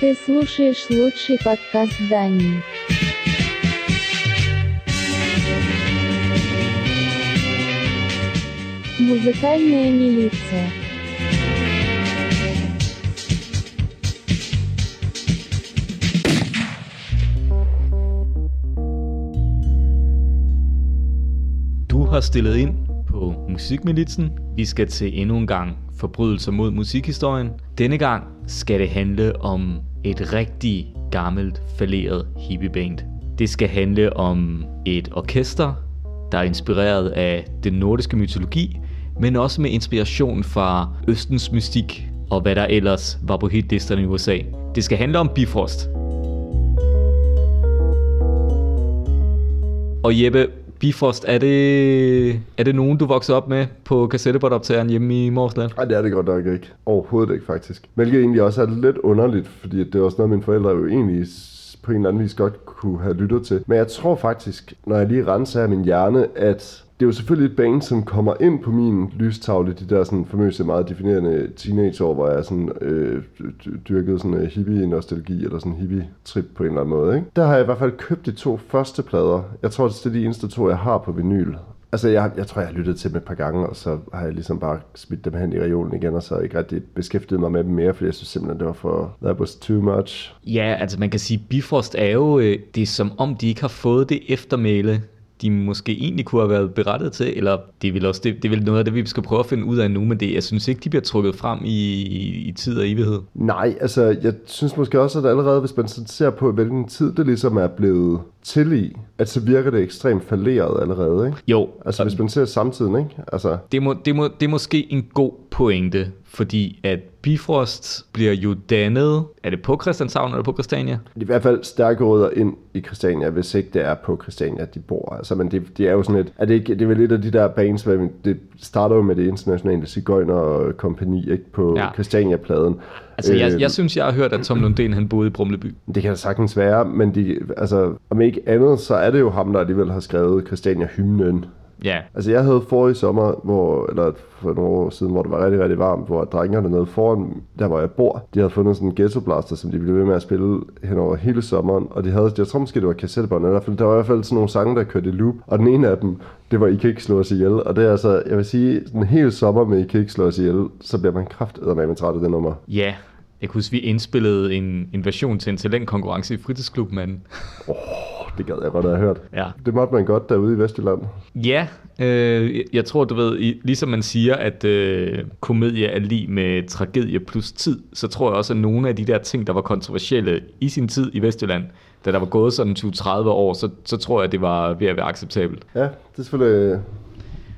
Ты слушаешь лучший подкаст Дании. Музыкальная милиция. Du har stillet ind på Musikmilitsen. Vi skal til endnu en gang forbrydelser mod musikhistorien. Denne gang skal det handle om et rigtig gammelt, falderet hippieband. Det skal handle om et orkester, der er inspireret af den nordiske mytologi, men også med inspiration fra Østens mystik og hvad der ellers var på hitlisterne i USA. Det skal handle om Bifrost. Og Jeppe, Bifrost, er det, er det nogen, du voksede op med på kassettebåndoptageren hjemme i Morsland? Nej, det er det godt nok ikke. Overhovedet ikke, faktisk. Hvilket egentlig også er lidt underligt, fordi det er også noget, mine forældre jo egentlig på en eller anden vis godt kunne have lyttet til. Men jeg tror faktisk, når jeg lige renser af min hjerne, at det er jo selvfølgelig et band, som kommer ind på min lystavle, de der sådan famøse, meget definerende teenageår, hvor jeg sådan, øh, dyrkede sådan øh, hippie-nostalgi, eller sådan hippie-trip på en eller anden måde. Ikke? Der har jeg i hvert fald købt de to første plader. Jeg tror, det er de eneste to, jeg har på vinyl. Altså, jeg, jeg tror, jeg har lyttet til dem et par gange, og så har jeg ligesom bare smidt dem hen i reolen igen, og så ikke rigtig beskæftiget mig med dem mere, fordi jeg synes simpelthen, det var for... That was too much. Ja, altså man kan sige, Bifrost er jo, øh, det er som om de ikke har fået det eftermæle, de måske egentlig kunne have været berettet til, eller det er vel også det, det er vel noget af det, vi skal prøve at finde ud af nu, men det, jeg synes ikke, de bliver trukket frem i, i, i tid og evighed. Nej, altså, jeg synes måske også, at allerede, hvis man ser på, hvilken tid det ligesom er blevet til i, at så virker det ekstremt falderet allerede, ikke? Jo, Altså, hvis man ser samtiden, ikke? Altså, det, må, det, må, det er måske en god pointe, fordi at Bifrost bliver jo dannet, er det på Christianshavn eller på Christiania? Det i hvert fald stærke rødder ind i Christiania, hvis ikke det er på Christiania, de bor. Altså, men det, det er jo sådan et, er det, ikke, det er vel lidt af de der bands, hvor det starter jo med det internationale Cigøjner Kompani, ikke? På Ja. Christiania-pladen. Altså, jeg, Øh, jeg synes, jeg har hørt, at Tom Lundén, han boede i Brumleby. Det kan da sagtens være, men de, altså, om ikke andet, så er det jo ham, der alligevel har skrevet Christiania-hymnen. Ja, Altså jeg havde forrige sommer, hvor, eller for nogle år siden, hvor det var rigtig, rigtig varmt, hvor drengerne nede foran, der hvor jeg bor, de havde fundet sådan en ghetto blaster, som de blev ved med at spille hen over hele sommeren, og de havde, jeg tror måske det var kassettebånd, i hvert fald, der var i hvert fald sådan nogle sange, der kørte i loop, og den ene af dem, det var I kan ikke slå os ihjel, og det er altså, jeg vil sige, sådan en hel sommer med I kan ikke slå os ihjel, så bliver man krafteddermame træt af det nummer. ja. Jeg kan huske, vi indspillede en, en version til en talentkonkurrence i fritidsklubben, Oh, det gad jeg godt have hørt. Ja. Det måtte man godt derude i Vestjylland. Ja, øh, jeg- tror, du ved, i, ligesom man siger, at øh, komedie er lige med tragedie plus tid, så tror jeg også, at nogle af de der ting, der var kontroversielle i sin tid i Vestjylland, da der var gået sådan 20-30 år, så, så tror jeg, det var ved at være acceptabelt. Ja, det er selvfølgelig...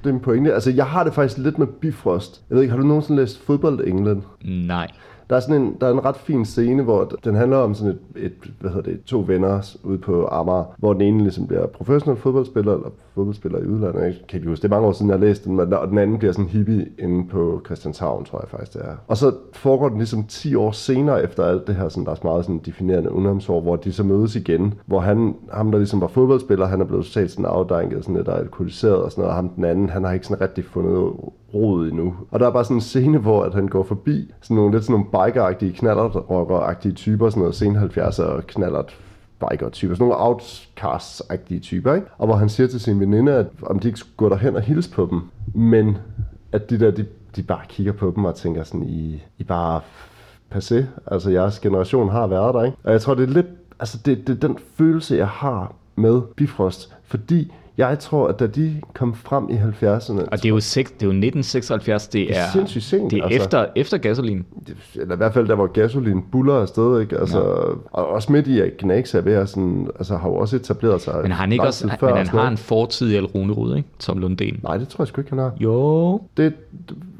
Det er en pointe. Altså, jeg har det faktisk lidt med Bifrost. Jeg ved ikke, har du nogensinde læst Fodbold England? Nej. Der er sådan en, der er en ret fin scene, hvor den handler om sådan et, et hvad hedder det, to venner ude på Amager, hvor den ene ligesom bliver professionel fodboldspiller, eller fodboldspiller i udlandet, jeg kan ikke huske. Det er mange år siden, jeg har læst den, men- og den anden bliver sådan hippie inde på Christianshavn, tror jeg faktisk det er. Og så foregår den ligesom 10 år senere efter alt det her, sådan, der er så meget sådan definerende ungdomsår, hvor de så mødes igen, hvor han, ham der ligesom var fodboldspiller, han er blevet totalt sådan afdanket, sådan lidt alkoholiseret og sådan noget, og ham den anden, han har ikke sådan rigtig fundet rodet endnu. Og der er bare sådan en scene, hvor at han går forbi sådan nogle lidt sådan nogle biker-agtige, knallert-rocker-agtige typer, sådan noget sen 70'er knallert biker-typer, sådan nogle outcasts-agtige typer, ikke? Og hvor han siger til sin veninde, at om de ikke skulle gå derhen og hilse på dem, men at de der, de, de bare kigger på dem og tænker sådan, I, I bare passé, altså jeres generation har været der, ikke? Og jeg tror, det er lidt, altså det, det er den følelse, jeg har med Bifrost, fordi jeg tror, at da de kom frem i 70'erne, Og det er jo, seks, det er jo 1976, det er, sindssygt sent, det er altså. efter, efter gasolin. eller i hvert fald der hvor gasolin buller afsted, ikke? Altså, og også midt i at Gnags er ved at sådan, altså har jo også etableret sig Men har han ikke også, men før og han har en fortid i Alrunerud, ikke? Tom Lundén. Nej, det tror jeg sgu ikke, han har. Jo, Det,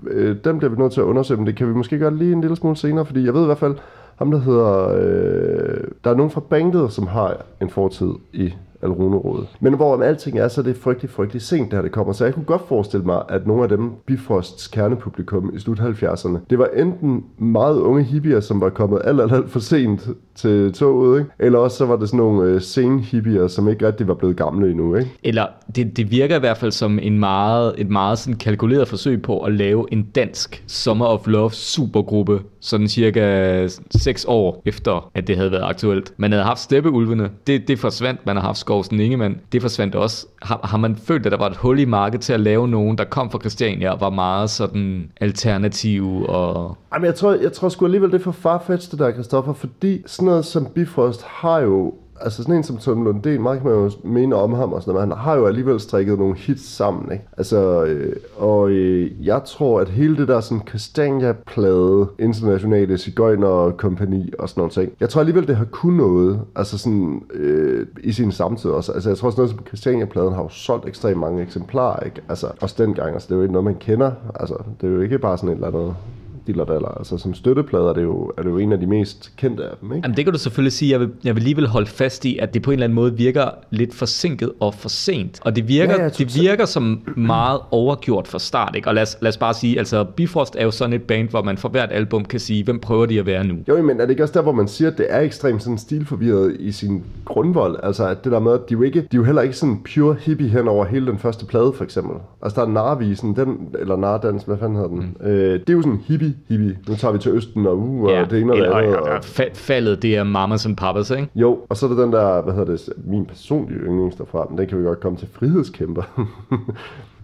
øh, dem bliver vi nødt til at undersøge, men det kan vi måske gøre lige en lille smule senere, fordi jeg ved i hvert fald, ham der hedder, øh, der er nogen fra bandet, som har en fortid i Alrunerådet. Men hvorom alting er, så er det frygtelig, frygtelig sent, der det kommer. Så jeg kunne godt forestille mig, at nogle af dem, Bifrosts kernepublikum i slut 70'erne, det var enten meget unge hippier, som var kommet alt, alt, alt for sent til toget, ikke? eller også så var det sådan nogle øh, sen hippier, som ikke rigtig var blevet gamle endnu. Ikke? Eller det, det virker i hvert fald som en meget, et meget sådan kalkuleret forsøg på at lave en dansk Summer of Love supergruppe sådan cirka 6 år efter, at det havde været aktuelt. Man havde haft steppeulvene, det, det forsvandt. Man har haft Skovsen Ingemann, det forsvandt også. Har, har man følt, at der var et hul i markedet til at lave nogen, der kom fra Christiania og var meget sådan alternativ og... Jamen, jeg tror, jeg tror sgu alligevel, det er for farfetched det der, Christoffer, fordi sådan noget som Bifrost har jo altså sådan en som Tom Lundén, meget kan man jo mene om ham og sådan noget, men han har jo alligevel strikket nogle hits sammen, ikke? Altså, øh, og øh, jeg tror, at hele det der sådan Christiania-plade, internationale cigøjner kompani og sådan noget ting, jeg tror alligevel, det har kun noget, altså sådan øh, i sin samtid også. Altså, jeg tror sådan noget som Christiania-pladen har jo solgt ekstremt mange eksemplarer, ikke? Altså, også dengang, altså det er jo ikke noget, man kender, altså, det er jo ikke bare sådan et eller andet dillerdaller. Altså som støtteplader er det, jo, er det jo en af de mest kendte af dem, ikke? Jamen det kan du selvfølgelig sige. Jeg vil, jeg vil alligevel holde fast i, at det på en eller anden måde virker lidt forsinket og for sent. Og det virker, ja, det virker som meget overgjort fra start, ikke? Og lad os, lad os bare sige, altså Bifrost er jo sådan et band, hvor man for hvert album kan sige, hvem prøver de at være nu? Jo, men er det ikke også der, hvor man siger, at det er ekstremt sådan stilforvirret i sin grundvold? Altså at det der med, at de jo, ikke, de er jo heller ikke sådan pure hippie hen over hele den første plade, for eksempel. Altså der er Narvisen, den, eller Nardans, hvad fanden hedder den? Mm. Øh, det er jo sådan hippie hippie. Nu tager vi til Østen og uh, og Ja, det ene og det andet. og, og fa- faldet, det er mamas and papas, ikke? Jo, og så er der den der, hvad hedder det, min personlige yndlings derfra, men den kan vi godt komme til, frihedskæmper.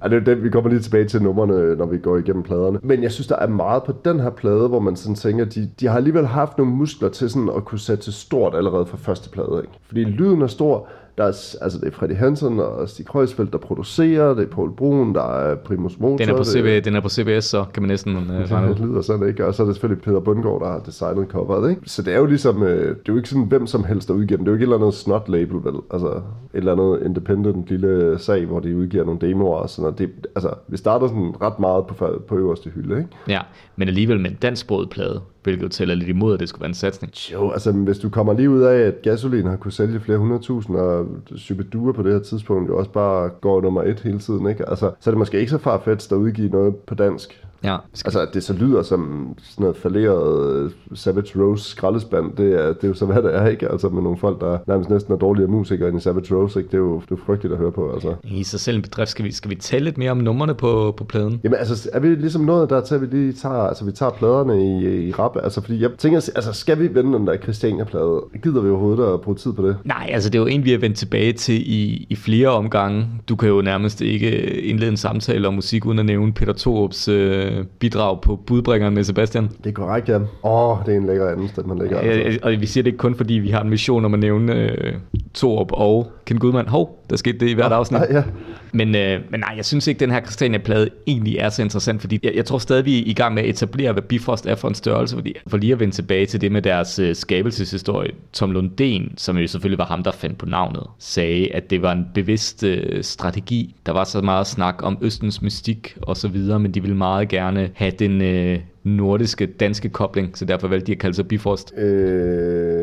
Ja, det er den, vi kommer lige tilbage til numrene, når vi går igennem pladerne. Men jeg synes, der er meget på den her plade, hvor man sådan tænker, de, de har alligevel haft nogle muskler til sådan at kunne sætte til stort allerede fra første plade. Ikke? Fordi lyden er stor, der er, altså det er Freddy Hansen og Stig Kreuzfeldt, der producerer, det er Paul Brun, der er Primus Motor. Den er på, det, CB, den er på CBS, så kan man næsten uh, regne ud. det lyder sådan, ikke? Og så er det selvfølgelig Peter Bundgaard, der har designet coveret, ikke? Så det er jo ligesom, øh, det er jo ikke sådan, hvem som helst, der udgiver den. Det er jo ikke et eller andet snot label, vel? Altså, et eller andet independent lille sag, hvor de udgiver nogle demoer og sådan noget. Det, altså, vi starter sådan ret meget på, på øverste hylde, ikke? Ja, men alligevel med en dansksproget plade, hvilket tæller lidt imod, at det skulle være en satsning. Jo, altså hvis du kommer lige ud af, at gasolin har kunne sælge flere hundredtusind, og Superdure på det her tidspunkt jo også bare går nummer et hele tiden, ikke? Altså, så er det måske ikke så farfetched at udgive noget på dansk. Ja, Altså, at det så lyder som sådan noget falderet øh, Savage Rose skraldespand, det er, det er jo så, hvad det er, ikke? Altså, med nogle folk, der nærmest næsten er dårligere musikere end i Savage Rose, ikke? Det er jo, det er frygteligt at høre på, altså. i sig selv en bedrift. Skal vi, skal vi tale lidt mere om numrene på, på pladen? Jamen altså, er vi ligesom nået der til, at vi lige tager, altså, vi tager pladerne i, i rap? Altså, fordi jeg tænker, altså, skal vi vende den der Christiania-plade? Gider vi overhovedet at bruge tid på det? Nej, altså det er jo en, vi har vendt tilbage til i, i flere omgange. Du kan jo nærmest ikke indlede en samtale om musik, uden at nævne Peter Thorups øh, bidrag på budbringeren med Sebastian. Det er korrekt, ja. Åh, oh, det er en lækker anden stemme, han lægger. Altså. Øh, Og vi siger det ikke kun, fordi vi har en mission om at nævne øh, Thorup og Ken Gudman. Hov, der skete det i hvert afsnit. Nej, ja. Men, øh, men nej, jeg synes ikke, den her Christiania-plade egentlig er så interessant, fordi jeg, jeg tror stadig, vi er i gang med at etablere, hvad Bifrost er for en størrelse, fordi for lige at vende tilbage til det med deres øh, skabelseshistorie. Tom Lundén, som jo selvfølgelig var ham, der fandt på navnet, sagde, at det var en bevidst øh, strategi. Der var så meget snak om Østens mystik og så videre, men de ville meget gerne have den øh, nordiske, danske kobling, så derfor valgte de at kalde sig Bifrost. Øh,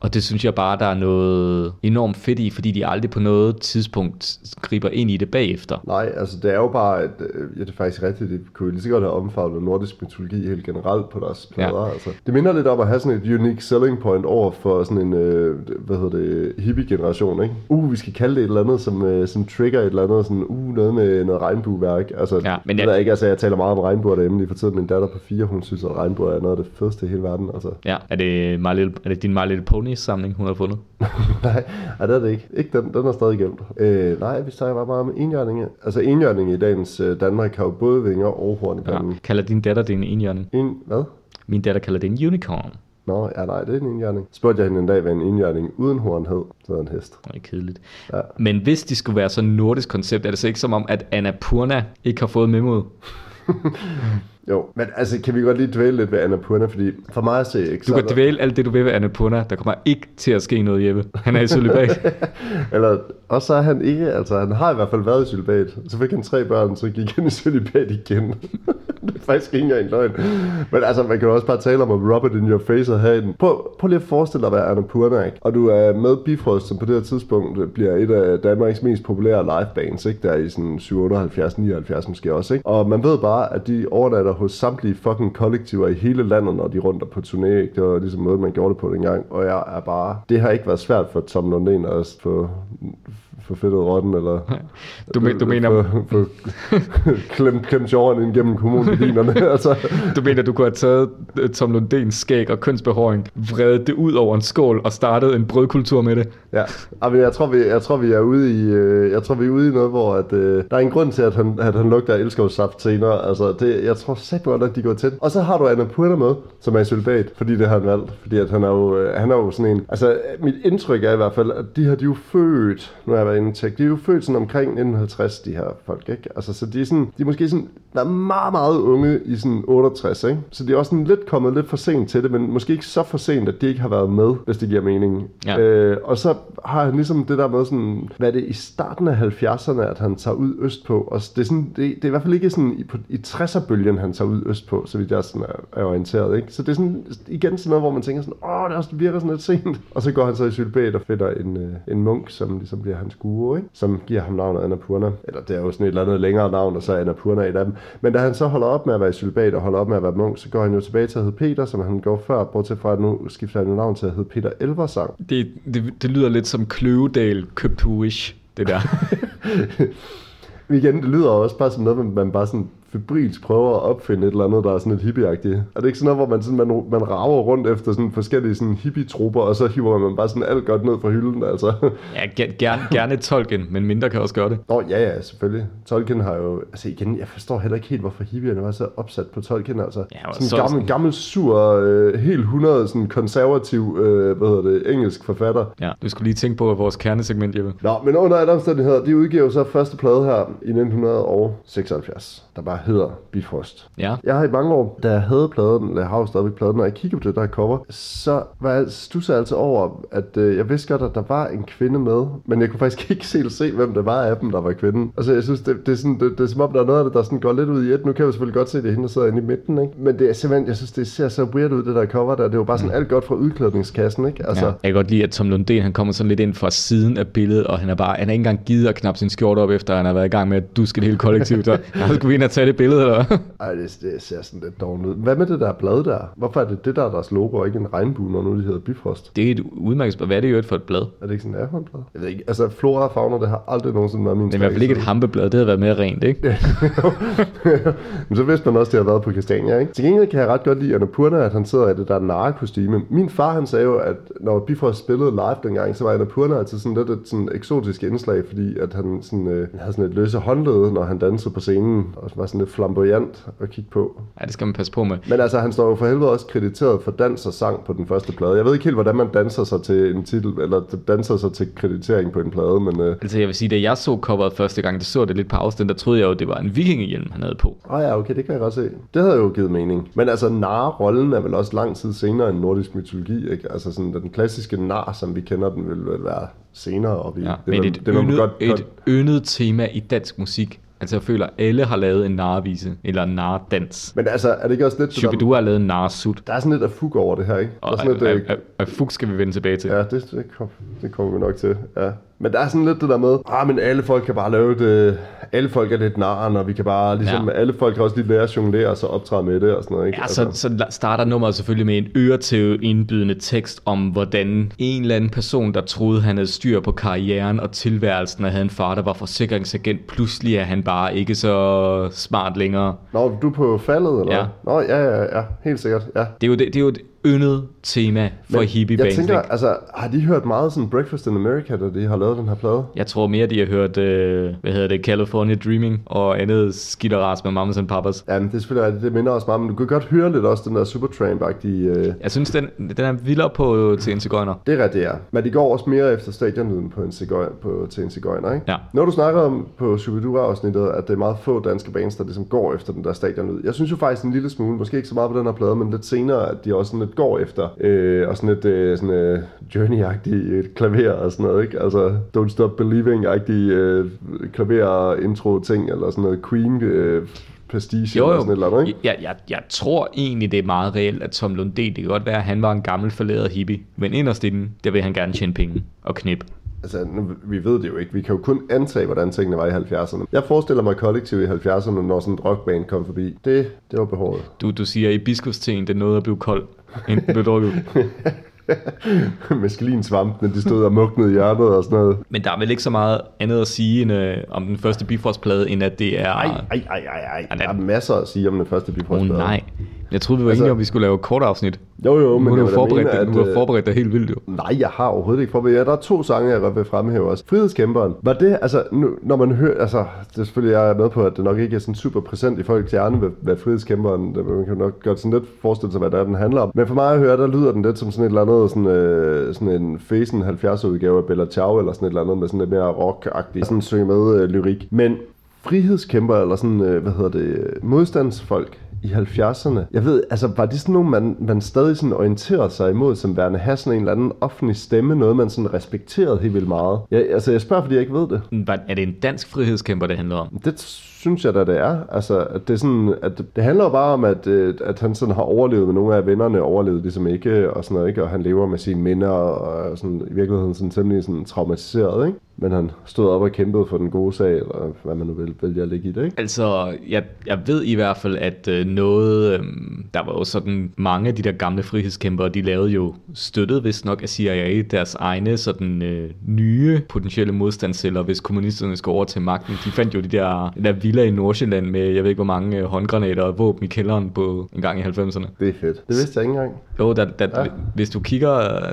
Og det synes jeg bare, der er noget enormt fedt i, fordi de aldrig på noget tidspunkt griber ind i det bagefter. nej, altså det er jo bare, at, øh, ja, det er faktisk rigtigt, det kunne lige så godt have omfavnet nordisk mytologi helt generelt på deres plader. Ja. Altså. Det minder lidt om at have sådan et unique selling point over for sådan en, øh, hvad hedder det, hippie-generation, ikke? Uh, vi skal kalde det et eller andet, som, øh, som trigger et eller andet, sådan, uh, noget med noget regnbueværk. Altså, Ja, men jeg- jeg, jeg ikke, altså, jeg taler meget om regnbuer derhjemme lige for tiden. Min datter på fire, hun synes, at regnbuer er noget af det fedeste i hele verden. Altså. Ja, er det, My Little, er det din My Little Pony samling, hun har fundet? nej, nej, det er det ikke. Ikke den, den er stadig gemt. Øh, nej, vi snakker bare meget om enhjørninge. Altså enhjørninge i dagens øh, Danmark har jo både vinger og horn i Ja. panden. Kalder din datter det en enhjørning? En, hvad? Min datter kalder det en unicorn. Nå, ja, nej, det er en enhjørning. Spurgte jeg hende en dag, hvad en enhjørning uden horn hed, så en hest. Det er kedeligt. Ja. Men hvis de skulle være så nordisk koncept, er det så ikke som om, at Annapurna ikke har fået memoet? Jo, men altså, kan vi godt lige dvæle lidt ved Annapurna, fordi for mig at se... Ikke, Du kan dvæle alt det, du vil ved Annapurna. Der kommer ikke til at ske noget, Jeppe. Han er i celibat. Eller, og så er han ikke, altså han har i hvert fald været i celibat. Så fik han tre børn, så gik han i celibat igen. det er faktisk ikke engang en løgn. Men altså, man kan jo også bare tale om at rub it in your face og have en... Prøv, prøv lige at forestille dig at være Annapurna, ikke? Og du er med Bifrost, som på det her tidspunkt bliver et af Danmarks mest populære livebands, ikke? Der er i sådan 78, 79 måske også, ikke? Og man ved bare, at de overnatter hos samtlige fucking kollektiver i hele landet, når de er rundt på turné, ikke? Det var ligesom måden, man gjorde det på dengang. Og jeg er bare... Det har ikke været svært for Tom Lundén at få få fedtet rotten, eller Du, men, du mener, få, få klemt, klemt jorden ind gennem kommunegardinerne. altså, du mener, du kunne have taget øh, Tom Lundens skæg og kønsbehåring, vredet det ud over en skål og startet en brødkultur med det? ja, men jeg tror, vi, jeg tror, vi er ude i, øh, jeg tror, vi er ude i noget, hvor at, øh, der er en grund til, at han, at han lugter af elskovssaft senere. Altså, det, jeg tror sæt godt, at de går til. Og så har du Anna Purna med, som er i celibat, fordi det har han valgt. Fordi at han er jo, øh, han er jo sådan en, altså mit indtryk er i hvert fald, at de her, de er jo født, nu har jeg været inde og tjekke, de er jo født sådan omkring 1950, de her folk, ikke? Altså, så de er sådan, de er måske sådan, er meget, meget unge i sådan 68, ikke? Så de er også sådan lidt kommet lidt for sent til det, men måske ikke så for sent, at de ikke har været med, hvis det giver mening. Ja. Øh, og så har han ligesom det der med sådan, hvad er det, i starten af 70'erne, at han tager ud østpå, og det er, sådan, det, det er i hvert fald ikke sådan i, på, i 60'er-bølgen, han tager ud østpå, så vidt jeg sådan er, er orienteret, ikke? Så det er sådan, igen sådan noget, hvor man tænker sådan, åh, det, er også, virker sådan lidt sent. Og så går han så i sylbæt og finder en, øh, en munk, som ligesom bliver hans guru, ikke? Som giver ham navnet Annapurna. Eller det er jo sådan et eller andet længere navn, og så er Annapurna et af dem. Men da han så holder op med at være i sylbæt og holder op med at være munk, så går han jo tilbage til at hedde Peter, som han går før, bortset fra at nu skifter han jo navn til at hedde Peter Elversang. Det, det, det lyder lidt som Kløvedal købt Wish, det der. Igen, det lyder også bare som noget, man bare sådan febrilsk prøver at opfinde et eller andet, der er sådan lidt hippieagtigt. Er det ikke sådan noget, hvor man, sådan, man, man rager rundt efter sådan forskellige sådan hippie-trupper, og så hiver man bare sådan alt godt ned fra hylden, altså? ja, ger- gerne, gerne Tolkien, men mindre kan også gøre det. Nå, ja, ja, selvfølgelig. Tolkien har jo... Altså igen, jeg forstår heller ikke helt, hvorfor hippierne var så opsat på Tolkien, altså. Ja, sådan så en gammel, sådan- gammel, sur, øh, helt 100 sådan konservativ, øh, hvad hedder det, engelsk forfatter. Ja, du skulle lige tænke på vores kernesegment, Jeppe. Nå, men under alle omstændigheder, de udgiver jo så første plade her i 1976, der bare hedder Bifrost. Ja. Jeg har i mange år, da jeg havde pladen, eller jeg har jo stadigvæk pladen, når jeg kigger på det der cover, så var jeg stusset altså over, at øh, jeg vidste godt, at der var en kvinde med, men jeg kunne faktisk ikke helt se, hvem det var af dem, der var kvinden. Altså, jeg synes, det, det, er, sådan, det, det er som om, der er noget af det, der sådan går lidt ud i et. Nu kan jeg selvfølgelig godt se, at det er hende, der sidder inde i midten, ikke? Men det er simpelthen, jeg synes, det ser så weird ud, det der cover der. Det er jo bare sådan alt godt fra udklædningskassen, ikke? Altså, Ja. Jeg kan godt lide, at Tom Lundén, han kommer sådan lidt ind fra siden af billedet, og han er bare, han har ikke engang givet at knappe sin skjorte op, efter han har været i gang med at duske det hele kollektivt. Så han skulle vi ind og tage det billede, eller? Ej, det, det ser sådan lidt dårligt ud. Hvad med det der blad der? Hvorfor er det det der, er deres logo, og ikke en regnbue, når nu de hedder Bifrost? Det er et udmærket. Hvad er det øvrigt for et blad? Er det ikke sådan en ærhåndblad? Jeg ved ikke. Altså, flora og fauna, det har aldrig nogensinde været min Det er i hvert fald ikke et hampeblad, det havde været mere rent, ikke? Men så vidste man også, at det har været på Kastania, ikke? Til gengæld kan jeg ret godt lide Annapurna, at han sidder i det der narkostyme. Min far, han sagde jo, at når Bifrost spillede live dengang, så var Annapurna altid sådan lidt et sådan eksotisk indslag, fordi at han sådan, øh, havde sådan et løse håndled, når han dansede på scenen, og var sådan lidt flamboyant at kigge på. Ja, det skal man passe på med. Men altså, han står jo for helvede også krediteret for dans og sang på den første plade. Jeg ved ikke helt, hvordan man danser sig til en titel, eller danser sig til kreditering på en plade, men... Øh, Altså jeg vil sige, da jeg så coveret første gang, det så det lidt på afstand, der troede jeg jo, det var en vikingehjelm, han havde på. Åh oh ja, okay, det kan jeg godt se. Det havde jo givet mening. Men altså, nar-rollen er vel også lang tid senere end nordisk mytologi, ikke? Altså sådan, den klassiske nar, som vi kender den, vil vel være senere op i. Ja, det, men vil- et, det yndet, godt, et godt, yndet tema i dansk musik. Altså jeg føler, alle har lavet en narvise, eller en nardans. Men altså, er det ikke også lidt... Shubidua har lavet en narsut, Der er sådan lidt af fug over det her, ikke? Der er sådan lidt, øh, af, af, af Fuchs skal vi vende tilbage til. Ja, det, det, kom, det kommer vi nok til, ja. Men der er sådan lidt det der med, ah, men alle folk kan bare lave det, alle folk er lidt naren, og vi kan bare, ligesom, Ja. alle folk kan også lige lære at jonglere, og så optræde med det og sådan noget, ikke? Altså, Ja, så, så la- starter nummeret selvfølgelig med en øretæve indbydende tekst om, hvordan en eller anden person, der troede, han havde styr på karrieren og tilværelsen, og havde en far, der var forsikringsagent, pludselig er han bare ikke så smart længere. Nå, du er på faldet, eller Ja. Nå, ja, ja, ja, helt sikkert, ja. Det er jo, det, det er jo yndet tema for Men hippie jeg bands. tænker, ikke? altså, har de hørt meget sådan Breakfast in America, da de har lavet den her plade? Jeg tror mere, de har hørt, øh, hvad hedder det, California Dreaming og andet skidt og ras med Mamas and Papas. Jamen, det er selvfølgelig det minder også meget, men du kan godt høre lidt også den der Supertramp-agtige... Øh, Jeg synes, den, den er vildere på til en cigøjner. det er rigtigt, ja. Men de går også mere efter stadionlyden på en cigøj, på, til en cigøjner, ikke? Ja. Når du snakker om på Shubidua-afsnittet, at det er meget få danske bands, der ligesom går efter den der stadionlyd. Jeg synes jo faktisk en lille smule, måske ikke så meget på den her plade, men lidt senere, at de også sådan lidt går efter, øh, og sådan lidt øh, sådan, øh, journey-agtig øh, klaver og sådan noget, ikke? Altså, Don't Stop Believing-agtig øh, klaver-intro-ting, eller sådan noget Queen... Øh, pastiche Jo, eller jo. sådan et eller andet, ikke? Jeg, jeg, jeg tror egentlig, det er meget reelt, at Tom Lundé, det kan godt være, at han var en gammel forladet hippie, men inderst inden, der vil han gerne tjene penge og knip. Altså, nu, vi ved det jo ikke. Vi kan jo kun antage, hvordan tingene var i 70'erne. Jeg forestiller mig kollektiv i 70'erne, når sådan en rockband kom forbi. Det, det var behovet. Du, du siger, i biskupstenen, det er noget at blive kold, inden den blev drukket. Mescalinsvampene, de stod og mugnede i hjørnet og sådan noget. Men der er vel ikke så meget andet at sige end, øh, om den første Bifrost-plade, end at det er... Ej, ej, ej, ej, ej. Der er masser at sige om den første Åh Bifrost. oh, nej. Jeg troede, vi var Altså- enige om, vi skulle lave et kort afsnit. Jo, jo, Nu men har du da forberedt, mene, at, du har øh, forberedt dig helt vildt jo. Nej, jeg har overhovedet ikke forberedt. Ja, der er to sange, jeg godt vil fremhæve også. Frihedskæmperen. Var det, altså, nu, når man hører, altså, det er selvfølgelig, jeg er med på, at det nok ikke er sådan super præsent i folks hjerne, hvad, hvad Frihedskæmperen, det- man kan nok godt sådan lidt forestille sig, hvad det er, den handler om. Men for mig at høre, der lyder den lidt som sådan et eller andet, sådan, øh, sådan en Facen 70 udgave af Bella Ciao, eller sådan et eller andet med sådan lidt mere rock-agtigt, sådan synge med øh, lyrik. Men frihedskæmper, eller sådan, øh, hvad hedder det, øh, modstandsfolk, i 70'erne. Jeg ved, altså var det sådan nogle, man, man stadig sådan orienterede sig imod, som værende have sådan en eller anden offentlig stemme, noget man sådan respekterede helt vildt meget? Jeg, altså jeg spørger, fordi jeg ikke ved det. Var- Er det en dansk frihedskæmper, det handler om? Det synes jeg da, det er. Altså, at det, er sådan, at det handler jo bare om, at, øh, at han sådan har overlevet, med nogle af vennerne overlevede ligesom ikke, og sådan noget, ikke? Og han lever med sine minder, og sådan, i virkeligheden sådan temmelig sådan traumatiseret, ikke? Men han stod op og kæmpede for den gode sag, eller hvad man nu vil vælge at lægge i det, ikke? Altså, jeg, jeg ved i hvert fald, at øh, noget, øh, der var jo sådan mange af de der gamle frihedskæmpere, de lavede jo støttet, hvis nok af CIA, deres egne sådan øh, nye potentielle modstandsceller, hvis kommunisterne skulle over til magten. De fandt jo de der, der villa i Nordsjælland med, jeg ved ikke hvor mange øh, håndgranater og våben i kælderen på en gang i 90'erne. Det er fedt. Det vidste jeg ikke engang. Jo, der, der, Ja. hvis du kigger,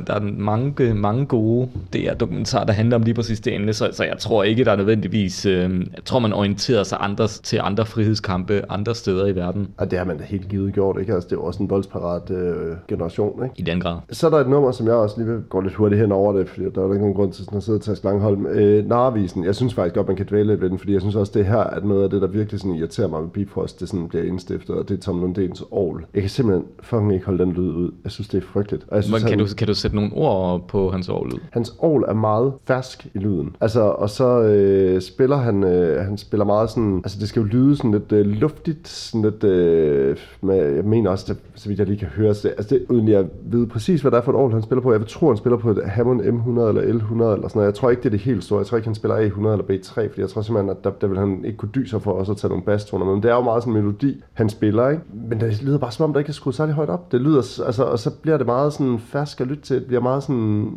der er mange, mange gode DR-dokumentarer, der handler om lige præcis det emne, så, så jeg tror ikke, der er nødvendigvis, øh, jeg tror man orienterer sig andre, til andre frihedskampe andre steder i verden Og det har man da helt givet gjort, ikke? Altså, det er jo også en voldsparat øh, generation, ikke? i den grad. Så er der et nummer, som jeg også lige vil gå lidt hurtigt hen over det, fordi der er ikke nogen grund til sådan at sidde og tage Langholm. Øh, Narvisen, jeg synes faktisk godt, man kan dvæle lidt ved den, fordi jeg synes også, det her er noget af det, der virkelig sådan irriterer mig med Bifrost, det sådan bliver indstiftet, og det er Tom Lundens Aarhus. Jeg kan simpelthen fucking ikke holde den lyd ud. Jeg synes, det er frygteligt. Og jeg synes, Hvordan, kan, han- du, kan du sætte nogle ord på hans overlyd? Hans Aarhus er meget fersk i lyden. Altså, og så øh, spiller han, øh, han spiller meget sådan, altså det skal jo lyde sådan lidt øh, luftigt, sådan lidt, øh, med, jeg mener også, det, så vidt jeg lige kan høre, så det, altså det, uden jeg ved præcis, hvad det er for et Aarhus, han spiller på. Jeg vil tro, han spiller på et Hammond M100 eller L100 eller sådan noget. Jeg tror ikke, det er det helt store. Jeg tror ikke, han spiller A100 eller B3, fordi jeg tror simpelthen, at der, der vil han ikke kunne dyse så for også at tage nogle basstoner med. Men det er jo meget sådan en melodi, han spiller, ikke? Men det lyder bare som om, der ikke er skruet særlig højt op. Det lyder, altså, og så bliver det meget sådan fersk at lytte til. Det bliver meget sådan,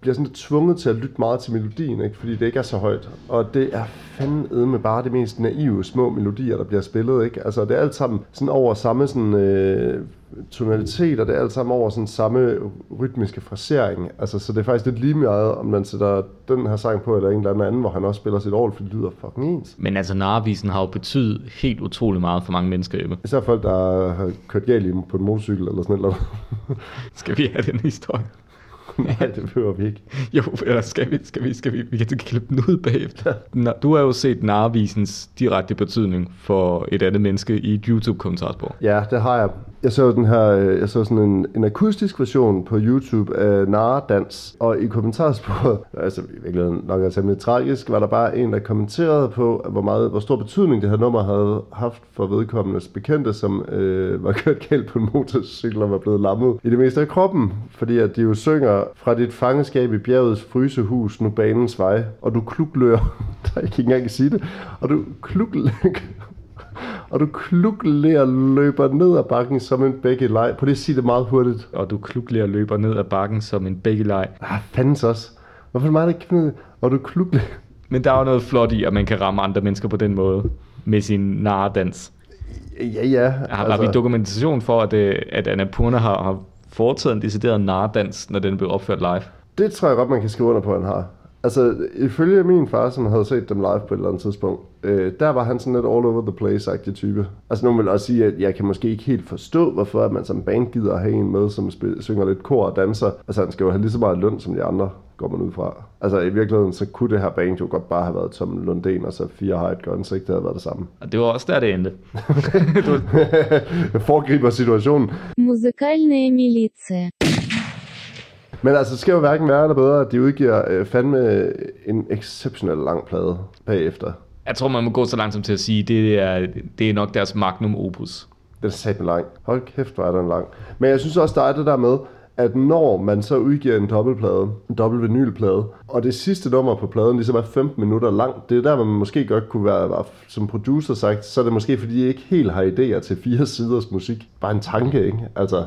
bliver sådan lidt tvunget til at lytte meget til melodien, ikke? Fordi det ikke er så højt. Og det er fandme med bare det mest naive små melodier, der bliver spillet, ikke? Altså, det er alt sammen sådan over samme sådan, øh, tonalitet, og det er alt sammen over sådan samme rytmiske frasering. Altså, så det er faktisk lidt lige meget, om man sætter den her sang på, eller en eller anden hvor han også spiller sit år, for det lyder fucking ens. Men altså, Narvisen har jo betydet helt utrolig meget for mange mennesker, Jeppe. Især folk, der har kørt galt på en motorcykel eller sådan noget. Skal vi have den historie? Nej, det behøver vi ikke. Jo, eller skal vi, skal vi, skal vi, vi kan klippe den ud bagefter. Nå, Du har jo set Narvisens direkte betydning for et andet menneske i et YouTube-kommentarspor. Ja, det har jeg. Jeg så den her, øh, jeg så sådan en, en akustisk version på YouTube af Nara-dans, og i kommentarsporet, altså i virkeligheden nok er temmelig tragisk, var der bare en, der kommenterede på, hvor, meget, hvor stor betydning det her nummer havde haft for vedkommendes bekendte, som øh, var kørt galt på en motorcykel og var blevet lammet i det meste af kroppen, fordi at de jo synger fra dit fangeskab i bjergets frysehus, nu banens vej, og du kluklør, der jeg kan ikke engang sige det, og du kluklør, og du klukler løber ned ad bakken som en. Prøv lige at sige det meget hurtigt. Og du klukler løber ned ad bakken som en bækkelej. Ah, fandens også. Hvorfor er det mig, der ikke kan Og du klukler... Men der er jo noget flot i, at man kan ramme andre mennesker på den måde med sin naredans. Ja, ja. Har, altså... har vi dokumentation for, at, øh, at Annapurna har, har foretaget en decideret naredans, når den blev opført live? Det tror jeg godt, man kan skrive under på, at han har. Altså, ifølge min far, som havde set dem live på et eller andet tidspunkt, øh, der var han sådan lidt all over the place-agtig type. Altså, nogen vil også sige, at jeg kan måske ikke helt forstå, hvorfor at man som band gider at have en med, som spil, synger lidt kor og danser. Altså, han skal jo have lige så meget løn som de andre, går man ud fra. Altså i virkeligheden, så kunne det her band jo godt bare have været Tom Lundén og så fire Hired Guns, ikke? Det havde været det samme. Og det var også der, det endte. du... Jeg foregriber situationen. Musikalne militia. Men altså, det skal jo hverken være eller bedre, at de udgiver øh, fandme øh, en exceptionel lang plade bagefter. Jeg tror, man må gå så langsomt til at sige, at det er, det er nok deres magnum opus. Den er satme lang. Hold kæft, hvor er den lang. Men jeg synes også, der er det der med, at når man så udgiver en dobbeltplade, en dobbelt vinylplade, og det sidste nummer på pladen ligesom er 15 minutter langt, det er der, man måske godt kunne være, som producer sagt, så er det måske, fordi I ikke helt har idéer til fire siders musik. Bare en tanke, ikke? Altså,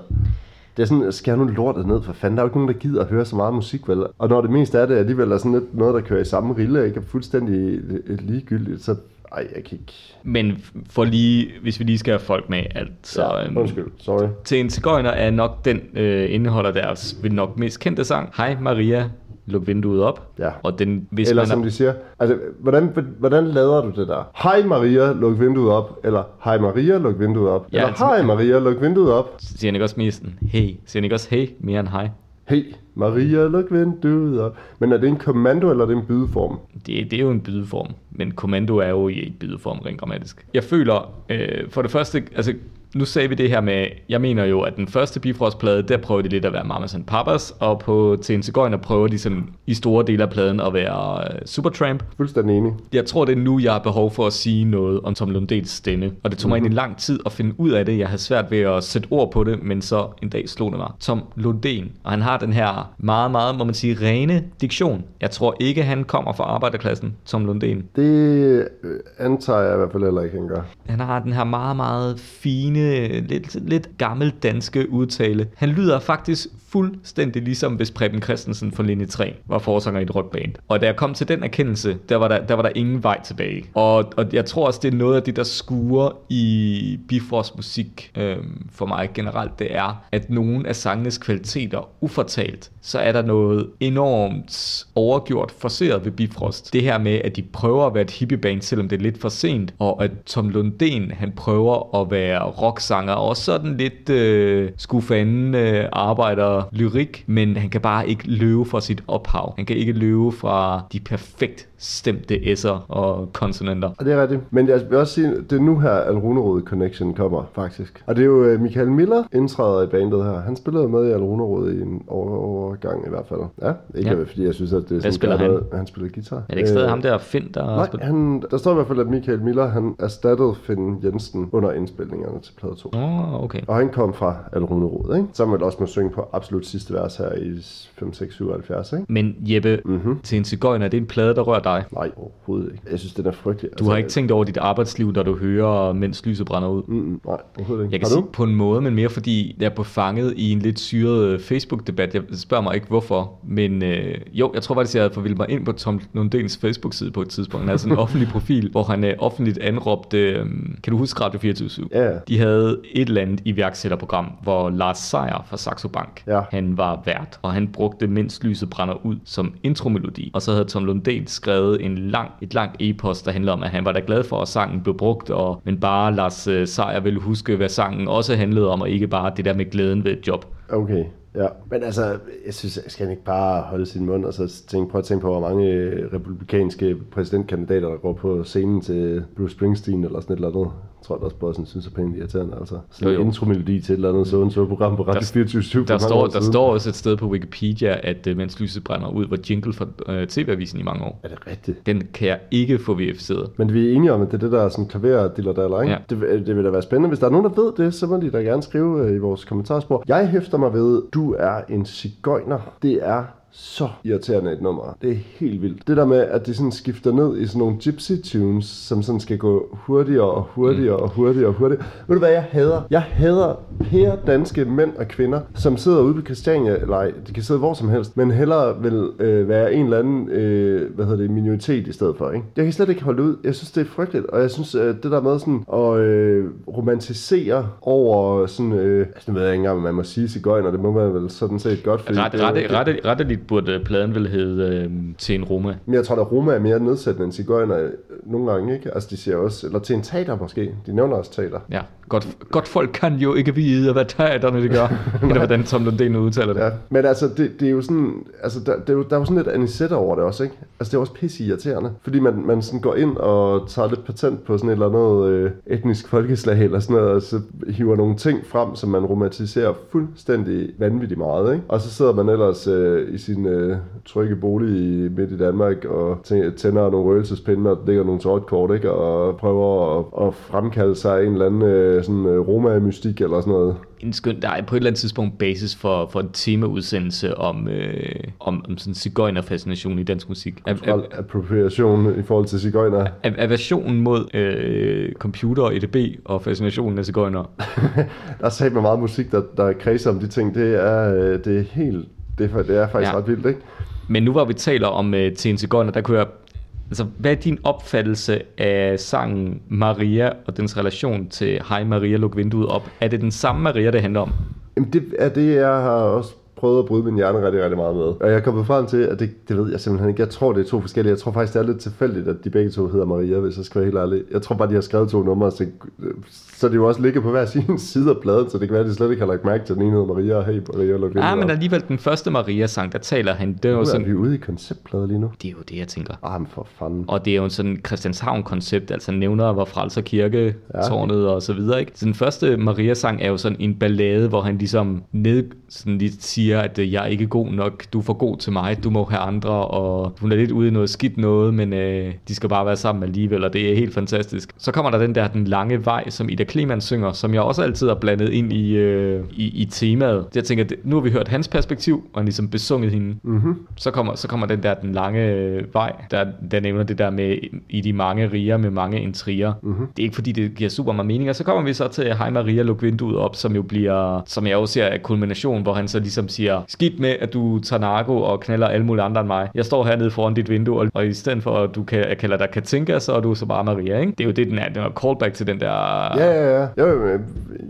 Det er sådan, skær nu lortet ned for fanden. Der er jo ikke nogen, der gider at høre så meget musik, vel? Og når det mest er det alligevel er sådan lidt noget, der kører i samme rille, ikke er fuldstændig øh, øh, ligegyldigt, så ej, jeg kan ikke... Men for lige, hvis vi lige skal have folk med, at så... Ja, øhm, undskyld, sorry. til en cigøjner er nok den øh, indeholder deres vel nok mest kendte sang. Hej Maria, luk vinduet op. Ja. Og den, hvis Eller man som er, de siger, altså, hvordan, hvordan lader du det der? Hej Maria, luk vinduet op. Eller hej Maria, luk vinduet op. Ja, Eller hej Maria, luk vinduet op. siger han ikke også sådan, hey. Siger han ikke også hey, mere end hej. Hey Maria, luk vinduet op. Men er det en kommando, eller er det en bydeform? Det, det er jo en bydeform, men kommando er jo i bydeform rent grammatisk. Jeg føler, øh, for det første, altså nu sagde vi det her med, jeg mener jo, at den første Bifrost-plade, der prøver de lidt at være Mamas and Papas, og på til en Cigøjner prøver de sådan i store dele af pladen at være øh, Supertramp. Fuldstændig enig. Jeg tror, det er nu, jeg har behov for at sige noget om Tom Lundens stemme. Og det tog mig egentlig lang tid at finde ud af det. Jeg havde svært ved at sætte ord på det, men så en dag slog det mig. Tom Lundén, og han har den her meget, meget, må man sige, rene diktion. Jeg tror ikke, han kommer fra arbejderklassen, Tom Lundén. Det øh, antager jeg i hvert fald heller ikke, han gør. Han har den her meget, meget fine, Øh, lidt, lidt gammel danske udtale. Han lyder faktisk fuldstændig ligesom hvis Preben Christensen fra linje 3 var forsanger i et rockband. Og da jeg kom til den erkendelse, der var der, der, var der ingen vej tilbage. Og, og jeg tror også, det er noget af det, der skuer i Bifrost musik øhm, for mig generelt, det er, at nogle af sangenes kvaliteter ufortalt, så er der noget enormt overgjort forseret ved Bifrost. Det her med, at de prøver at være et hippieband, selvom det er lidt for sent, og at Tom Lundén, han prøver at være rocksanger, og sådan lidt øh, skufanden øh, arbejder lyrik, men han kan bare ikke løbe fra sit ophav. Han kan ikke løbe fra de perfekt stemte s'er og konsonanter. Og det er rigtigt. Men jeg vil også sige, det er nu her, at Runerod Connection kommer, faktisk. Og det er jo øh, Michael Miller indtræder i bandet her. Han spillede med i Alrunerod i en over- overgang i hvert fald. Ja, ikke Ja. fordi jeg synes, at det er Hvad sådan spiller gør han? Noget. Han spiller guitar. Er det ikke stadig Øh, ham der, Finn, der Nej, spillet? han, der står i hvert fald, at Michael Miller han erstattede Finn Jensen under indspilningerne til plade 2. Åh, oh, okay. Og han kom fra Alrunerod, ikke? Som vel også må synge på absolut sidste vers her i 5, 6, 7, 70, ikke? Men Jeppe, Mhm. mm-hmm. til en cigøjner, er det en plade, der rører dig? Nej, overhovedet ikke. Jeg synes, den er frygtelig. Altså, Du har ikke tænkt over dit arbejdsliv, når du hører, mens lyset brænder ud? Mm, nej, overhovedet ikke. Jeg kan sige på en måde, men mere fordi jeg er på fanget i en lidt syret øh, Facebook-debat. Jeg spørger mig ikke hvorfor, men øh, jo, jeg tror faktisk, jeg havde forvildet mig ind på Tom Lundens Facebook-side på et tidspunkt. Han havde sådan en offentlig profil, hvor han øh, offentligt anråbte, øh, kan du huske Radio 24 Ja, ja. De havde et eller andet iværksætterprogram, hvor Lars Seier fra Saxo Bank, Ja. han var vært, og han brugte Mens lyset brænder ud som intromelodi. Og så havde Tom Lundén skrevet en lang, et langt e-post, der handlede om, at han var da glad for, at sangen blev brugt, og, men bare Lars øh, Seier ville huske, hvad sangen også handlede om, og ikke bare det der med glæden ved et job. Okay, ja. Men altså, jeg synes, skal han ikke bare holde sin mund, og så tænke, prøve at tænke på, hvor mange øh, republikanske præsidentkandidater, der går på scenen til Bruce Springsteen eller sådan et eller andet. Jeg tror da også, Bossen synes er pænt irriterende, altså. Sådan Jo, en intromelodi til et eller andet så så program på Radio 24 for Der, står, år der står også et sted på Wikipedia, at øh, Mens lyset brænder ud, var jingle for øh, TV-avisen i mange år. Er det rigtigt? Den kan jeg ikke få verificeret. Men vi er enige om, at det er det der sådan klaver diller daller, ikke? Ja. Det, det vil da være spændende. Hvis der er nogen, der ved det, så må de da gerne skrive øh, i vores kommentarspor. Jeg hæfter mig ved, du er en cigøjner. Det er så irriterende et nummer. Det er helt vildt. Det der med, at de sådan skifter ned i sådan nogle gypsy tunes, som sådan skal gå hurtigere og hurtigere og hurtigere og hurtigere. Ved du hvad jeg hader? Jeg hader pære danske mænd og kvinder, som sidder ude på Christiania, eller ej, de kan sidde hvor som helst, men hellere vil øh, være en eller anden, øh, hvad hedder det, minoritet i stedet for, ikke? Jeg kan slet ikke holde ud. Jeg synes, det er frygteligt, og jeg synes, øh, det der med sådan at øh, romantisere over sådan, øh, altså nu ved jeg ikke engang, hvad man må sige cigøjner, det må man vel sådan set godt, fordi Ret, det, rette, det, rette, retteligt burde pladen vel hedde øh, til en Roma. men jeg tror, at Roma er mere nedsættende end cigøjner øh, nogle gange, ikke? Altså, de siger også, eller til en teater måske. De nævner også teater. Ja, godt, godt folk kan jo ikke vide, hvad teaterne det gør. Eller hvordan Tom Lundén udtaler det. Ja, men altså, det, det er jo sådan, altså, der, det er jo, der er jo sådan lidt anisette over det også, ikke? Altså, det er også pisse irriterende, fordi man, man sådan går ind og tager lidt patent på sådan et eller andet øh, etnisk folkeslag eller sådan noget, og så hiver nogle ting frem, som man romantiserer fuldstændig vanvittigt meget, ikke? Og så sidder man ellers øh, i sin øh, trygge bolig i, midt i Danmark og tæ- tænder nogle røgelsespinde og lægger nogle sortkort, ikke? Og prøver at, at fremkalde sig en eller anden øh, med sådan øh, Roma-mystik eller sådan noget. En skøn, der er på et eller andet tidspunkt basis for, for en temaudsendelse om, øh, om, om sådan cigøjnerfascination i dansk musik. Kulturel appropriation i forhold til cigøjner. aversionen mod øh, computer EDB og fascinationen af cigøjner. Der er sat med meget musik, der, der kredser om de ting. Det er, øh, det er helt... Det er, det er faktisk Ja. ret vildt, ikke? Men nu hvor vi taler om øh, til en cigøjner, der kunne jeg... Altså, hvad er din opfattelse af sangen Maria og dens relation til Hej Maria, luk vinduet op? Er det den samme Maria, det handler om? Jamen det er det, jeg har også prøvet at bryde min hjerne rigtig, rigtig meget med. Og jeg er kommet frem til, at det, det ved jeg simpelthen ikke. Jeg tror, det er to forskellige. Jeg tror faktisk, det er lidt tilfældigt, at de begge to hedder Maria, hvis jeg skal være helt ærlig. Jeg tror bare, de har skrevet to numre, så, så det jo også ligger på hver sin side af pladen, så det kan være, at de slet ikke har lagt mærke til, den ene hedder Maria, og hey Maria, luk Ja, vinduet men alligevel den første Maria-sang, der taler han, det er jo er sådan... vi ude i konceptplader lige nu. Det er jo det, jeg tænker. Ah, men for fanden. Og det er jo en sådan Christianshavn-koncept, altså nævner, hvor Frelser Kirke, ja. tårnet og så videre, ikke? Så den første Maria-sang er jo sådan en ballade, hvor han ligesom ned, sådan lidt siger, at øh, jeg er ikke god nok, du er for god til mig, du må have andre, og hun er lidt ude i noget skidt noget, men øh, de skal bare være sammen alligevel, og det er helt fantastisk. Så kommer der den der, den lange vej, som Ida Kleman synger, som jeg også altid har blandet ind i, øh, i, i temaet. Jeg tænker, det- nu har vi hørt hans perspektiv, og han ligesom besunget hende. Mm-hmm. Så kommer, så kommer den der, den lange øh, vej, der, der nævner det der med, i de mange riger med mange intriger. Mm-hmm. Det er ikke fordi, det giver super meget mening. Og så kommer vi så til Hej Maria, luk vinduet op, som jo bliver, som jeg også ser er kulmination, hvor han så ligesom siger, skidt med, at du tager narko og knaller alle mulige andre end mig. Jeg står hernede foran dit vindue, og, og i stedet for, at du kan, jeg kalder dig Katinka, så er du så bare Maria, ikke? Det er jo det, den er. Den er callback til den der... Ja, ja, ja. Jo, jo,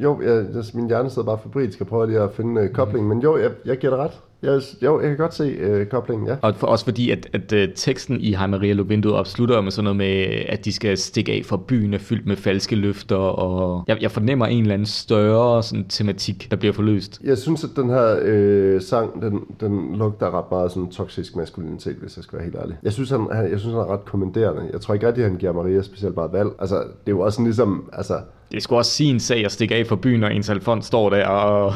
jo jeg, jeg, min hjerne sidder bare febrilsk og prøver lige at finde uh, koblingen, men jo, jeg, jeg giver dig ret. Jeg, jo, jeg kan godt se uh, koblingen, ja. Og for, også fordi, at, at, at teksten i Hej Maria luk vinduet op slutter med sådan noget med, at de skal stikke af fra byen er fyldt med falske løfter, og jeg, jeg fornemmer en eller anden større sådan, tematik, der bliver forløst. Jeg synes, at den her øh, sang, den, den lugter ret meget sådan toksisk maskulinitet, hvis jeg skal være helt ærlig. Jeg synes, han, han, jeg synes, han er ret kommenterende. Jeg tror ikke rigtig, han giver Maria specielt meget valg. Altså, det er jo også sådan ligesom, altså, Det skulle også sige en sag at stikke af fra byen, når ens Alfons står der, og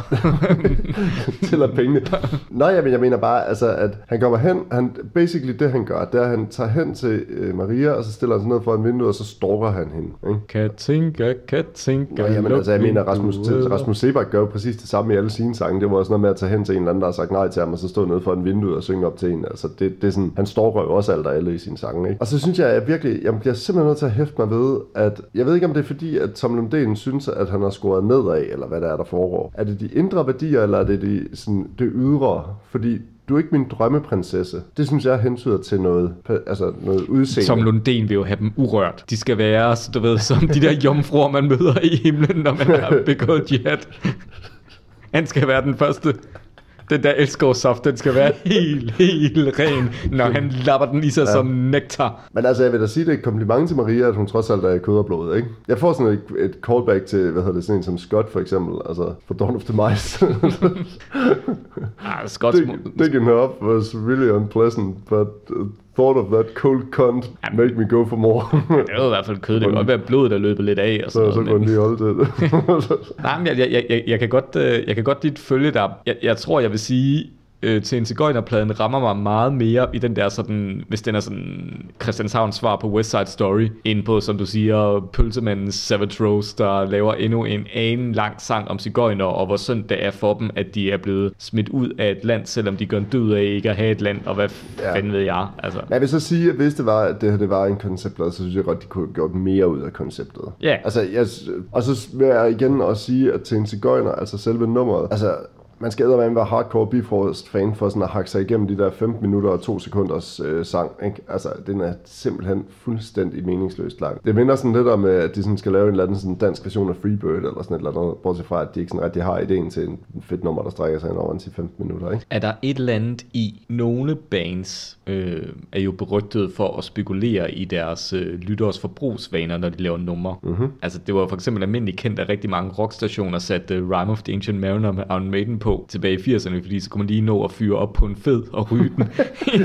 tæller pengene. Nej, men jeg mener bare, altså, at han kommer hen, han, basically det han gør, det er, at han tager hen til øh, Maria, og så stiller han sig ned foran vinduet, og så stalker han hende. Ikke? Katinka, Katinka, Nå, jamen, altså, jeg mener, Rasmus. Rasmus Sebak gør jo præcis det samme i alle sine sange. Det var også noget med at tage hen til en eller anden, der har sagt nej til ham, og så stå nede foran vinduet og synge op til en. Altså, det, det er sådan, han stalker jo også alt og alle i sine sange. Ikke? Og så synes jeg, at jeg virkelig, jeg bliver simpelthen nødt til at hæfte mig ved, at jeg ved ikke, om det er fordi, at Tom Lundén synes, at han har scoret nedad, eller hvad der er, der foregår. Er det de indre værdier, eller er det de, sådan, det ydre? Fordi du er ikke min drømmeprinsesse. Det synes jeg hentyder til noget, altså noget udseende. Som Lundén vil jo have dem urørt. De skal være, så du ved, som de der jomfruer, man møder i himlen, når man har begået jihad. Han skal være den første. Den der elskovssaft, den skal være helt, helt ren, når han lapper den i sig ja. som nektar. Men altså, jeg vil da sige, det er et kompliment til Maria, at hun trods alt er i kød og blod, ikke? Jeg får sådan et, et callback til, hvad hedder det, sådan en som Scott for eksempel, altså for Dawn of the Mice. Ah, Scotts, Dig, digging her up was really unpleasant, but uh, thought of that cold cunt make me go for more. det jo i hvert fald kød. Det kan godt være blodet, der løber lidt af. Og sådan så, så noget, kunne men- de holde det. Nej, men jeg, jeg, jeg, jeg, jeg, kan godt, øh, jeg kan godt dit følge dig. Jeg, jeg tror, jeg vil sige, øh, til en Sigøjnerpladen rammer mig meget mere i den der sådan, hvis den er sådan Christianshavns svar på West Side Story, end på, som du siger, pølsemandens Savage Rose, der laver endnu en anen lang sang om Sigøjner, og hvor synd det er for dem, at de er blevet smidt ud af et land, selvom de gør en død af ikke at have et land, og hvad Ja. fanden ved jeg, altså. Men jeg vil så sige, at hvis det var, at det det var en konceptplade, så synes jeg godt, de kunne have gjort mere ud af konceptet. Ja. Altså, jeg, og så vil jeg igen også sige, at til en cigøjner, altså selve nummeret, altså man skal eddermame være hardcore Bifrost fan for sådan at hakke sig igennem de der 15 minutter og 2 sekunders øh, sang. Ikke? Altså, den er simpelthen fuldstændig meningsløst lang. Det minder sådan lidt om, øh, at de sådan skal lave en eller anden sådan dansk version af Freebird eller sådan et eller andet, bortset fra, at de ikke sådan rigtig har ideen til en fedt nummer, der strækker sig ind over en 10-15 minutter. Ikke? Er der et eller andet i nogle bands, øh, er jo berygtet for at spekulere i deres øh, lytteres forbrugsvaner, når de laver numre. Mm-hmm. Altså det var for eksempel almindeligt kendt, at rigtig mange rockstationer satte øh, Rhyme of the Ancient Mariner med Iron Maiden på tilbage i 80'erne, fordi så kunne man lige nå at fyre op på en fed og ryge den,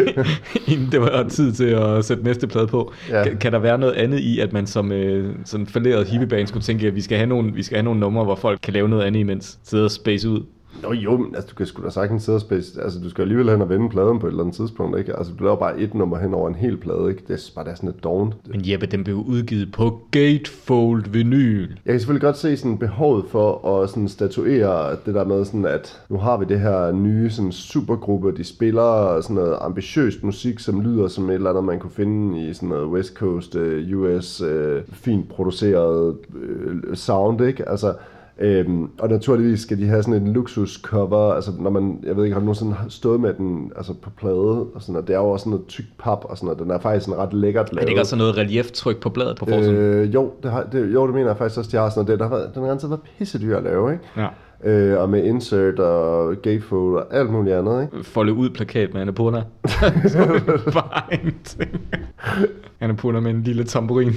inden det var tid til at sætte næste plade på. Ja. Kan, kan der være noget andet i, at man som øh, sådan falderet hippieband skulle tænke, at vi skal have nogle, vi skal have nogle numre, hvor folk kan lave noget andet imens, sidde og space ud? Nå jo, men altså, du kan sgu da sagtens sidde og spille, altså du skal alligevel hen og vende pladen på et eller andet tidspunkt, ikke? Altså du laver bare et nummer hen over en hel plade, ikke? Det er bare det er sådan lidt dovent. Men Jeppe, den blev udgivet på Gatefold vinyl. Jeg kan selvfølgelig godt se sådan behovet for at sådan statuere det der med sådan, at nu har vi det her nye sådan supergruppe, de spiller sådan noget ambitiøst musik, som lyder som et eller andet, man kunne finde i sådan noget West Coast, uh, US, uh, fint produceret uh, sound, ikke? Altså, Øhm, og naturligvis skal de have sådan en luksus cover, altså når man, jeg ved ikke, har du nogensinde stået med den altså på plade, og sådan, og det er jo også sådan noget tyk pap, og sådan noget, den er faktisk sådan ret lækkert lavet. Er det ikke også sådan noget relieftryk på bladet på forsiden? Øh, jo, det har, det, jo, det mener jeg faktisk også, de har sådan noget. Det, der har den har altid været pisse dyr at lave, ikke? Ja. Øh, og med insert og gatefold og alt muligt andet, ikke? Folde ud plakat med Annapurna. Bare ingenting. Annapurna med en lille tamburin.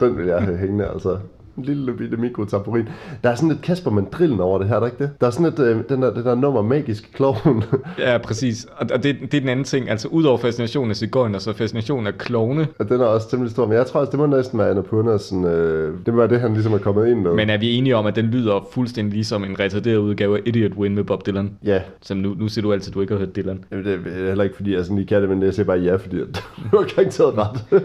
Den vil jeg have hængende, altså. En lille bitte mikrotamburin. Der er sådan lidt Kasper Mandrillen over det her, er der ikke det? Der er sådan et, øh, den der, det der nummer magisk klovn. ja, præcis. Og og det, det er den anden ting. Altså, udover fascinationen af cigøjner, så fascinationen af klovne. Og den er også temmelig stor. Men jeg tror også, det må næsten være Annapurna sådan, øh, det må være det, han ligesom er kommet ind med. Men er vi enige om, at den lyder fuldstændig ligesom en retarderet udgave af Idiot Win med Bob Dylan? Ja. Som nu, nu siger du altid, du ikke har hørt Dylan. Jamen, det er heller ikke, fordi jeg sådan lige kan det, men jeg siger bare ja, fordi du har garanteret ret.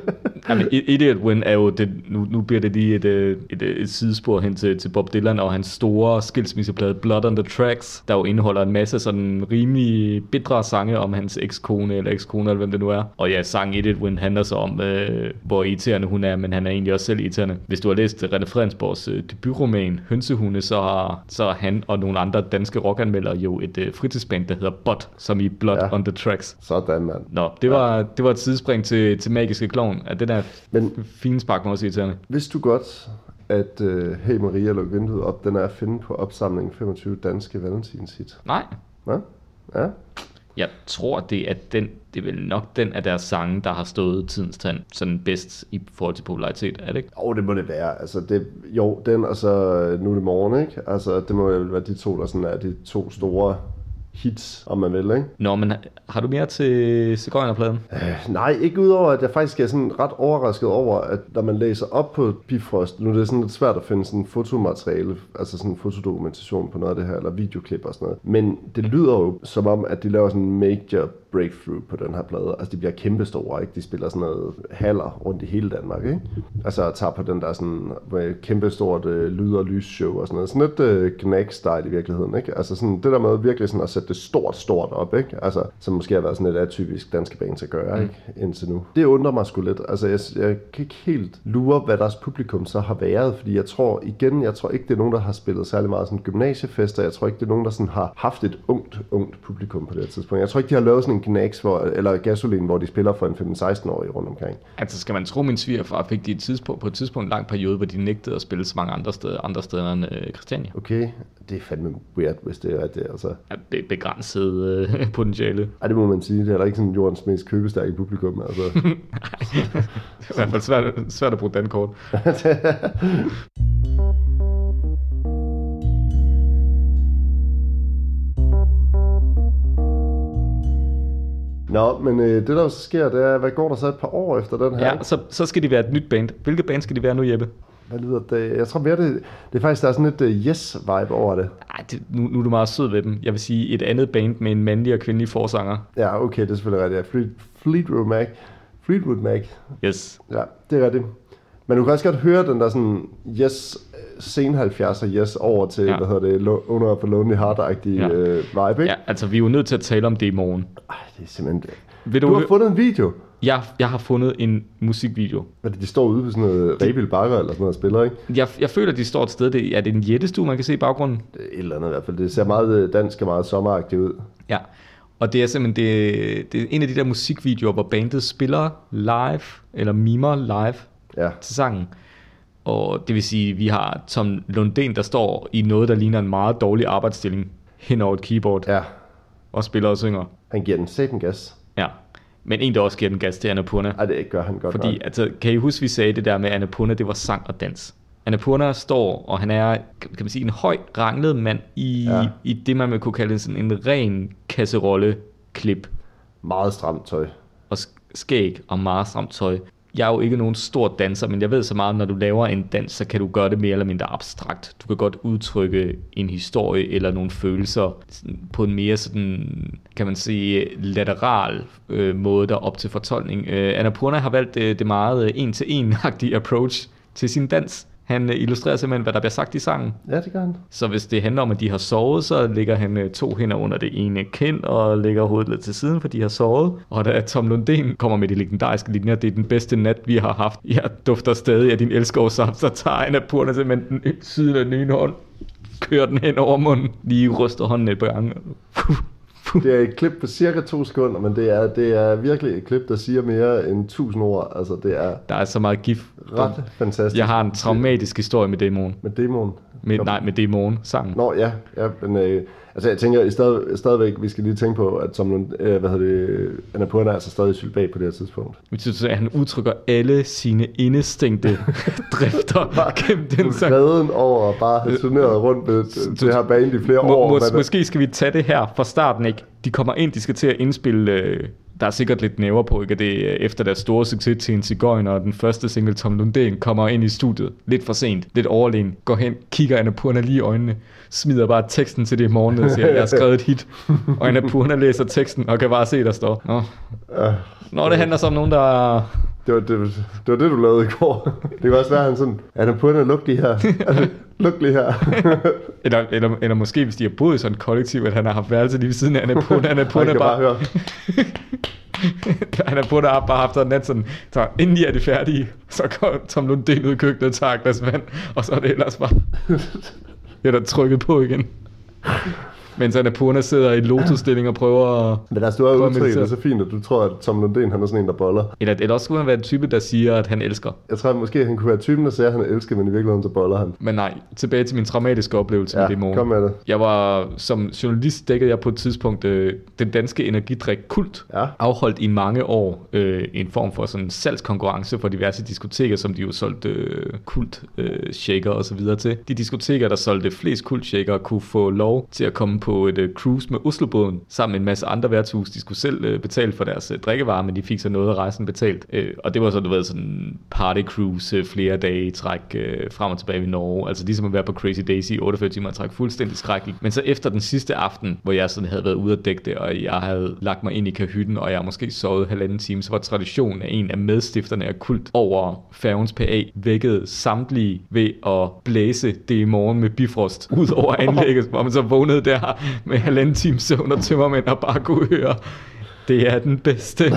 Jamen, Idiot Win er jo det, nu, nu bliver det lige et, øh, et, øh, et sidespor hen til, til Bob Dylan og hans store skilsmisseplade Blood on the Tracks, der jo indeholder en masse sådan rimelig bitre sange om hans ekskone eller ekskone eller hvem det nu er. Og ja, sang Idiot Win handler så om, øh, hvor irriterende hun er, men han er egentlig også selv irriterende. Hvis du har læst René Fredensborgs øh, debutroman Hønsehunde, så har, så har han og nogle andre danske rockanmeldere jo et øh, fritidsband, der hedder Bot, som i Blood Ja. on the Tracks. Sådan, mand. Nå, det var, det var et sidespring til, til Magiske Klovn, at den der Men- fine spark mig også irriterende. Vidste du godt, at uh, Hey Maria luk vinduet op, den er at finde på opsamlingen 25 danske valentinshit? Nej, Ja? Ja? jeg tror, det er den, det er vel nok den af deres sange, der har stået tidens tand sådan bedst i forhold til popularitet, er det ikke? Jo, det må det være. Altså, det, jo, den og så øh, Nu er det morgen, ikke? Altså, det må vel være de to, der sådan er de to store hits, om man vil, ikke? Nå, men har du mere til Sigøjnerpladen? Øh, nej, ikke udover, at jeg faktisk er sådan ret overrasket over, at når man læser op på Bifrost, nu er det sådan lidt svært at finde sådan fotomateriale, altså sådan fotodokumentation på noget af det her, eller videoklip og sådan noget. Men det lyder jo som om, at de laver sådan en major breakthrough på den her plade. Altså, de bliver kæmpestore, ikke? De spiller sådan noget haller rundt i hele Danmark, ikke? Altså, tager på den der sådan med kæmpestort øh, lyd- og lysshow og sådan noget. Sådan lidt øh, Knack-style i virkeligheden, ikke? Altså, sådan det der med virkelig sådan at sætte det stort, stort op, ikke? Altså, som måske har været sådan lidt atypisk danske band at gøre, ikke? Indtil nu. Det undrer mig sgu lidt. Altså, jeg, jeg kan ikke helt lure, hvad deres publikum så har været, fordi jeg tror, igen, jeg tror ikke, det er nogen, der har spillet særlig meget sådan gymnasiefester. Jeg tror ikke, det er nogen, der sådan har haft et ungt, ungt publikum på det tidspunkt. Jeg tror ikke, de har lavet sådan en Knacks, hvor, eller Gasolin, hvor de spiller for en 15-16-årig rundt omkring. Altså, skal man tro, min svigerfar fik de et tidspunkt, på et tidspunkt en lang periode, hvor de nægtede at spille så mange andre steder, andre steder end øh, Christiania. Okay, det er fandme weird, hvis det er det, altså. Ja, be- begrænset øh, potentiale. Ej, det må man sige. Det er da ikke sådan jordens mest købestærke publikum, altså. Det er i hvert fald svært, svært at bruge dankort. Nå, men øh, det der så sker, det er, hvad går der så et par år efter den her? Ja, så, så skal de være et nyt band. Hvilket band skal de være nu, Jeppe? Hvad lyder det? Jeg tror mere, det, det er faktisk, der er sådan lidt uh, yes-vibe over det. Ej, det, nu, nu er du meget sød ved dem. Jeg vil sige et andet band med en mandlig og kvindelig forsanger. Ja, okay, det er selvfølgelig rigtigt. Ja. Fleet, Fleetwood Mac. Fleetwood Mac. Yes. Ja, det er rigtigt. Men du kan også godt høre den der sådan yes, sen 70'er yes over til, ja. Hvad hedder det, of a Lonely Heart-agtige ja. Øh, vibe, ikke? Ja, altså vi er jo nødt til at tale om det i morgen. Ej, det er simpelthen det. Vil Du du, har fundet en video, jeg, jeg har fundet en musikvideo. hvor de står ude på sådan noget Rebil Bakker eller sådan noget og spiller, ikke? Jeg, jeg føler, de står et sted. Det, er det en jættestue, man kan se i baggrunden? Det Et eller andet i hvert fald. Det ser meget øh, dansk og meget sommeragtigt ud. Ja. Og det er simpelthen det, det er en af de der musikvideoer, hvor bandet spiller live, eller mimer live Ja, til sangen. Og det vil sige, vi har Tom Lundén, der står i noget, der ligner en meget dårlig arbejdsstilling hen over et keyboard, ja. ja. og spiller og synger. Han giver den satan gas. Ja. Men en, der også giver den gas til Annapurna. Ej, det gør han godt Fordi, nok. altså, kan I huske, vi sagde det der med Annapurna, det var sang og dans. Annapurna står, og han er, kan man sige, en høj ranglet mand i, Ja. ja. i det, man vil kunne kalde sådan en ren kasserolle-klip. Meget stramt tøj. Og sk- skæg og meget stramt tøj jeg er jo ikke nogen stor danser, men jeg ved så meget, når du laver en dans, så kan du gøre det mere eller mindre abstrakt. Du kan godt udtrykke en historie eller nogle følelser på en mere sådan, kan man sige, lateral øh, måde, der op til fortolkning. Øh, Annapurna har valgt øh, det meget øh, en-til-en-agtige approach til sin dans. Han øh, illustrerer simpelthen, hvad der bliver sagt i sangen. Ja, det gør han. Så hvis det handler om, at de har sovet, så lægger han øh, to hænder under det ene kind og lægger hovedet lidt til siden, for de har sovet. Og da Tom Lundén kommer med de legendariske linjer, det er den bedste nat, vi har haft. Jeg dufter stadig af din elskovsaft, så tager han af purne simpelthen den siden af den ene hånd, kører den hen over munden, lige ryster hånden et par gange. Det er et klip på cirka to sekunder, men det er, det er virkelig et klip, der siger mere end 1000 ord. Altså, det er Der er så meget gif. ret fantastisk. Jeg har en traumatisk historie med demoen. Med demoen. Med, nej, med demoen sangen. Nå, ja, ja men øh, altså jeg tænker i stadig, stadigvæk, vi skal lige tænke på, at som, øh, hvad hedder det, Annapurna er altså stadig sylbat på det her tidspunkt. Det betyder, at han udtrykker alle sine indestængte drifter gennem den sang. Glæden over bare have turneret rundt med du- det her band i flere Må, år. må, men- måske skal vi tage det her fra starten, ikke? De kommer ind, de skal til at indspille... Øh, der er sikkert lidt næver på, ikke? Det er efter deres store succes til en cigøjner, og den første single, Tom Lundén, kommer ind i studiet lidt for sent, lidt overlegen, går hen, kigger Annapurna lige i øjnene, smider bare teksten til det i morgen og siger, jeg har skrevet et hit. Og Annapurna læser teksten og kan bare se, der står. Nå, Øh, Nå det handler så om nogen, der... det, var, det, det var det, du lavede i går. Det kan også være, at han sådan, Annapurna, luk lige her. luk lige her. Eller, eller, eller måske, hvis de har boet i sådan et kollektiv, at han har haft værelse lige ved siden af Annapurna. Annapurna kan bare høre. Er på, der har bare haft sådan net sådan, så inden de er de færdige, så går Tom Lundén ud i køkkenet og tager et glas vand, og så er det ellers bare, det er der trykket på igen. Mens Annapurna sidder i lotusstilling og prøver at... Men altså, du har jo udtrykt det så fint, at du tror, at Tom Lundén, han er sådan en, der boller. Eller, eller også skulle han være en type, der siger, at han elsker. Jeg tror, at måske han kunne være typen, der siger, at han elsker, men i virkeligheden så boller han. Men nej, tilbage til min traumatiske oplevelse Ja, med det morgen. kom med det. Jeg var, som journalist dækkede jeg på et tidspunkt øh, den danske energidrik Kult. Ja. Afholdt i mange år øh, en form for sådan salgskonkurrence for diverse diskoteker, som de jo solgte øh, kult øh, shaker og så videre til. De diskoteker, der solgte flest kult shaker, kunne få lov til at komme på et øh, cruise med Oslobåden sammen med en masse andre værtshus. De skulle selv øh, betale for deres øh, drikkevarer, men de fik så noget af rejsen betalt. Øh, og det var så, du ved, sådan en party cruise øh, flere dage i træk øh, frem og tilbage i Norge. Altså ligesom at være på Crazy Daisy i 48 timer i træk. Fuldstændig skrækkeligt. Men så efter den sidste aften, hvor jeg sådan havde været ude at dække det, og jeg havde lagt mig ind i kahytten, og jeg måske sovet halvanden time, så var traditionen af en af medstifterne af kult over færgens PA vækkede samtlige ved at blæse det i morgen med bifrost ud over anlægget, hvor man så vågnede der med halvanden time søvn og tømmermænd og bare kunne høre, det er den bedste.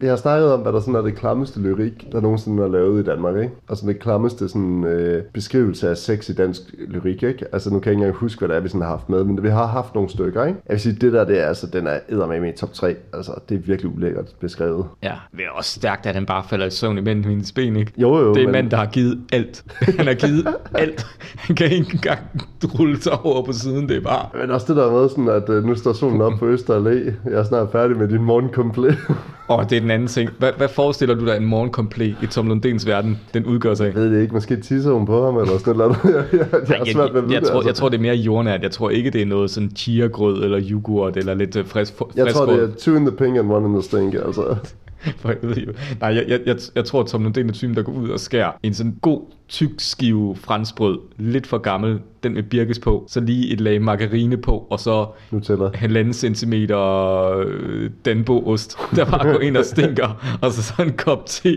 Vi har snakket om, hvad der sådan er det klammeste lyrik, der nogensinde er lavet i Danmark, ikke? Og sådan det klammeste sådan, øh, beskrivelse af sex i dansk lyrik, ikke? Altså nu kan jeg ikke engang huske, hvad det er, vi sådan har haft med, men vi har haft nogle stykker, ikke? Jeg vil sige, det der, det er, altså, den er eddermame i top 3. Altså, det er virkelig ulækkert beskrevet. Ja, det er også stærkt, at han bare falder i søvn imellem hendes ben, ikke? Jo, jo, det er en men- mand, der har givet alt. Han har givet alt. Han kan ikke engang rulle sig over på siden, det er bare... Men også det der med sådan, at øh, nu står solen op på Øster Allé. Jeg er snart færdig med din morgenkomplet. Og det er den anden ting. Hvad, hvad forestiller du dig, en morgenkomplet i Tom Lundens verden, den udgør sig af? Jeg ved det ikke, måske tisser hun på ham, eller sådan noget. Jeg, jeg, jeg, jeg svært ved jeg, jeg, det, tror, altså. jeg tror, det er mere jordnært. Jeg tror ikke, det er noget sådan chia-grød eller yoghurt eller lidt øh, frisk, frisk jeg tror, det grød. er two in the pink and one in the stink, altså. For helvede. Nej, jeg, jeg, jeg, jeg tror, at Tom Lundin er typen, der går ud og skærer en sådan god, tyk skive franskbrød, lidt for gammel, den med birkes på, så lige et lag margarine på, og så Nutella. halvanden centimeter øh, Danbo-ost, der bare går ind og stinker, og så sådan en kop te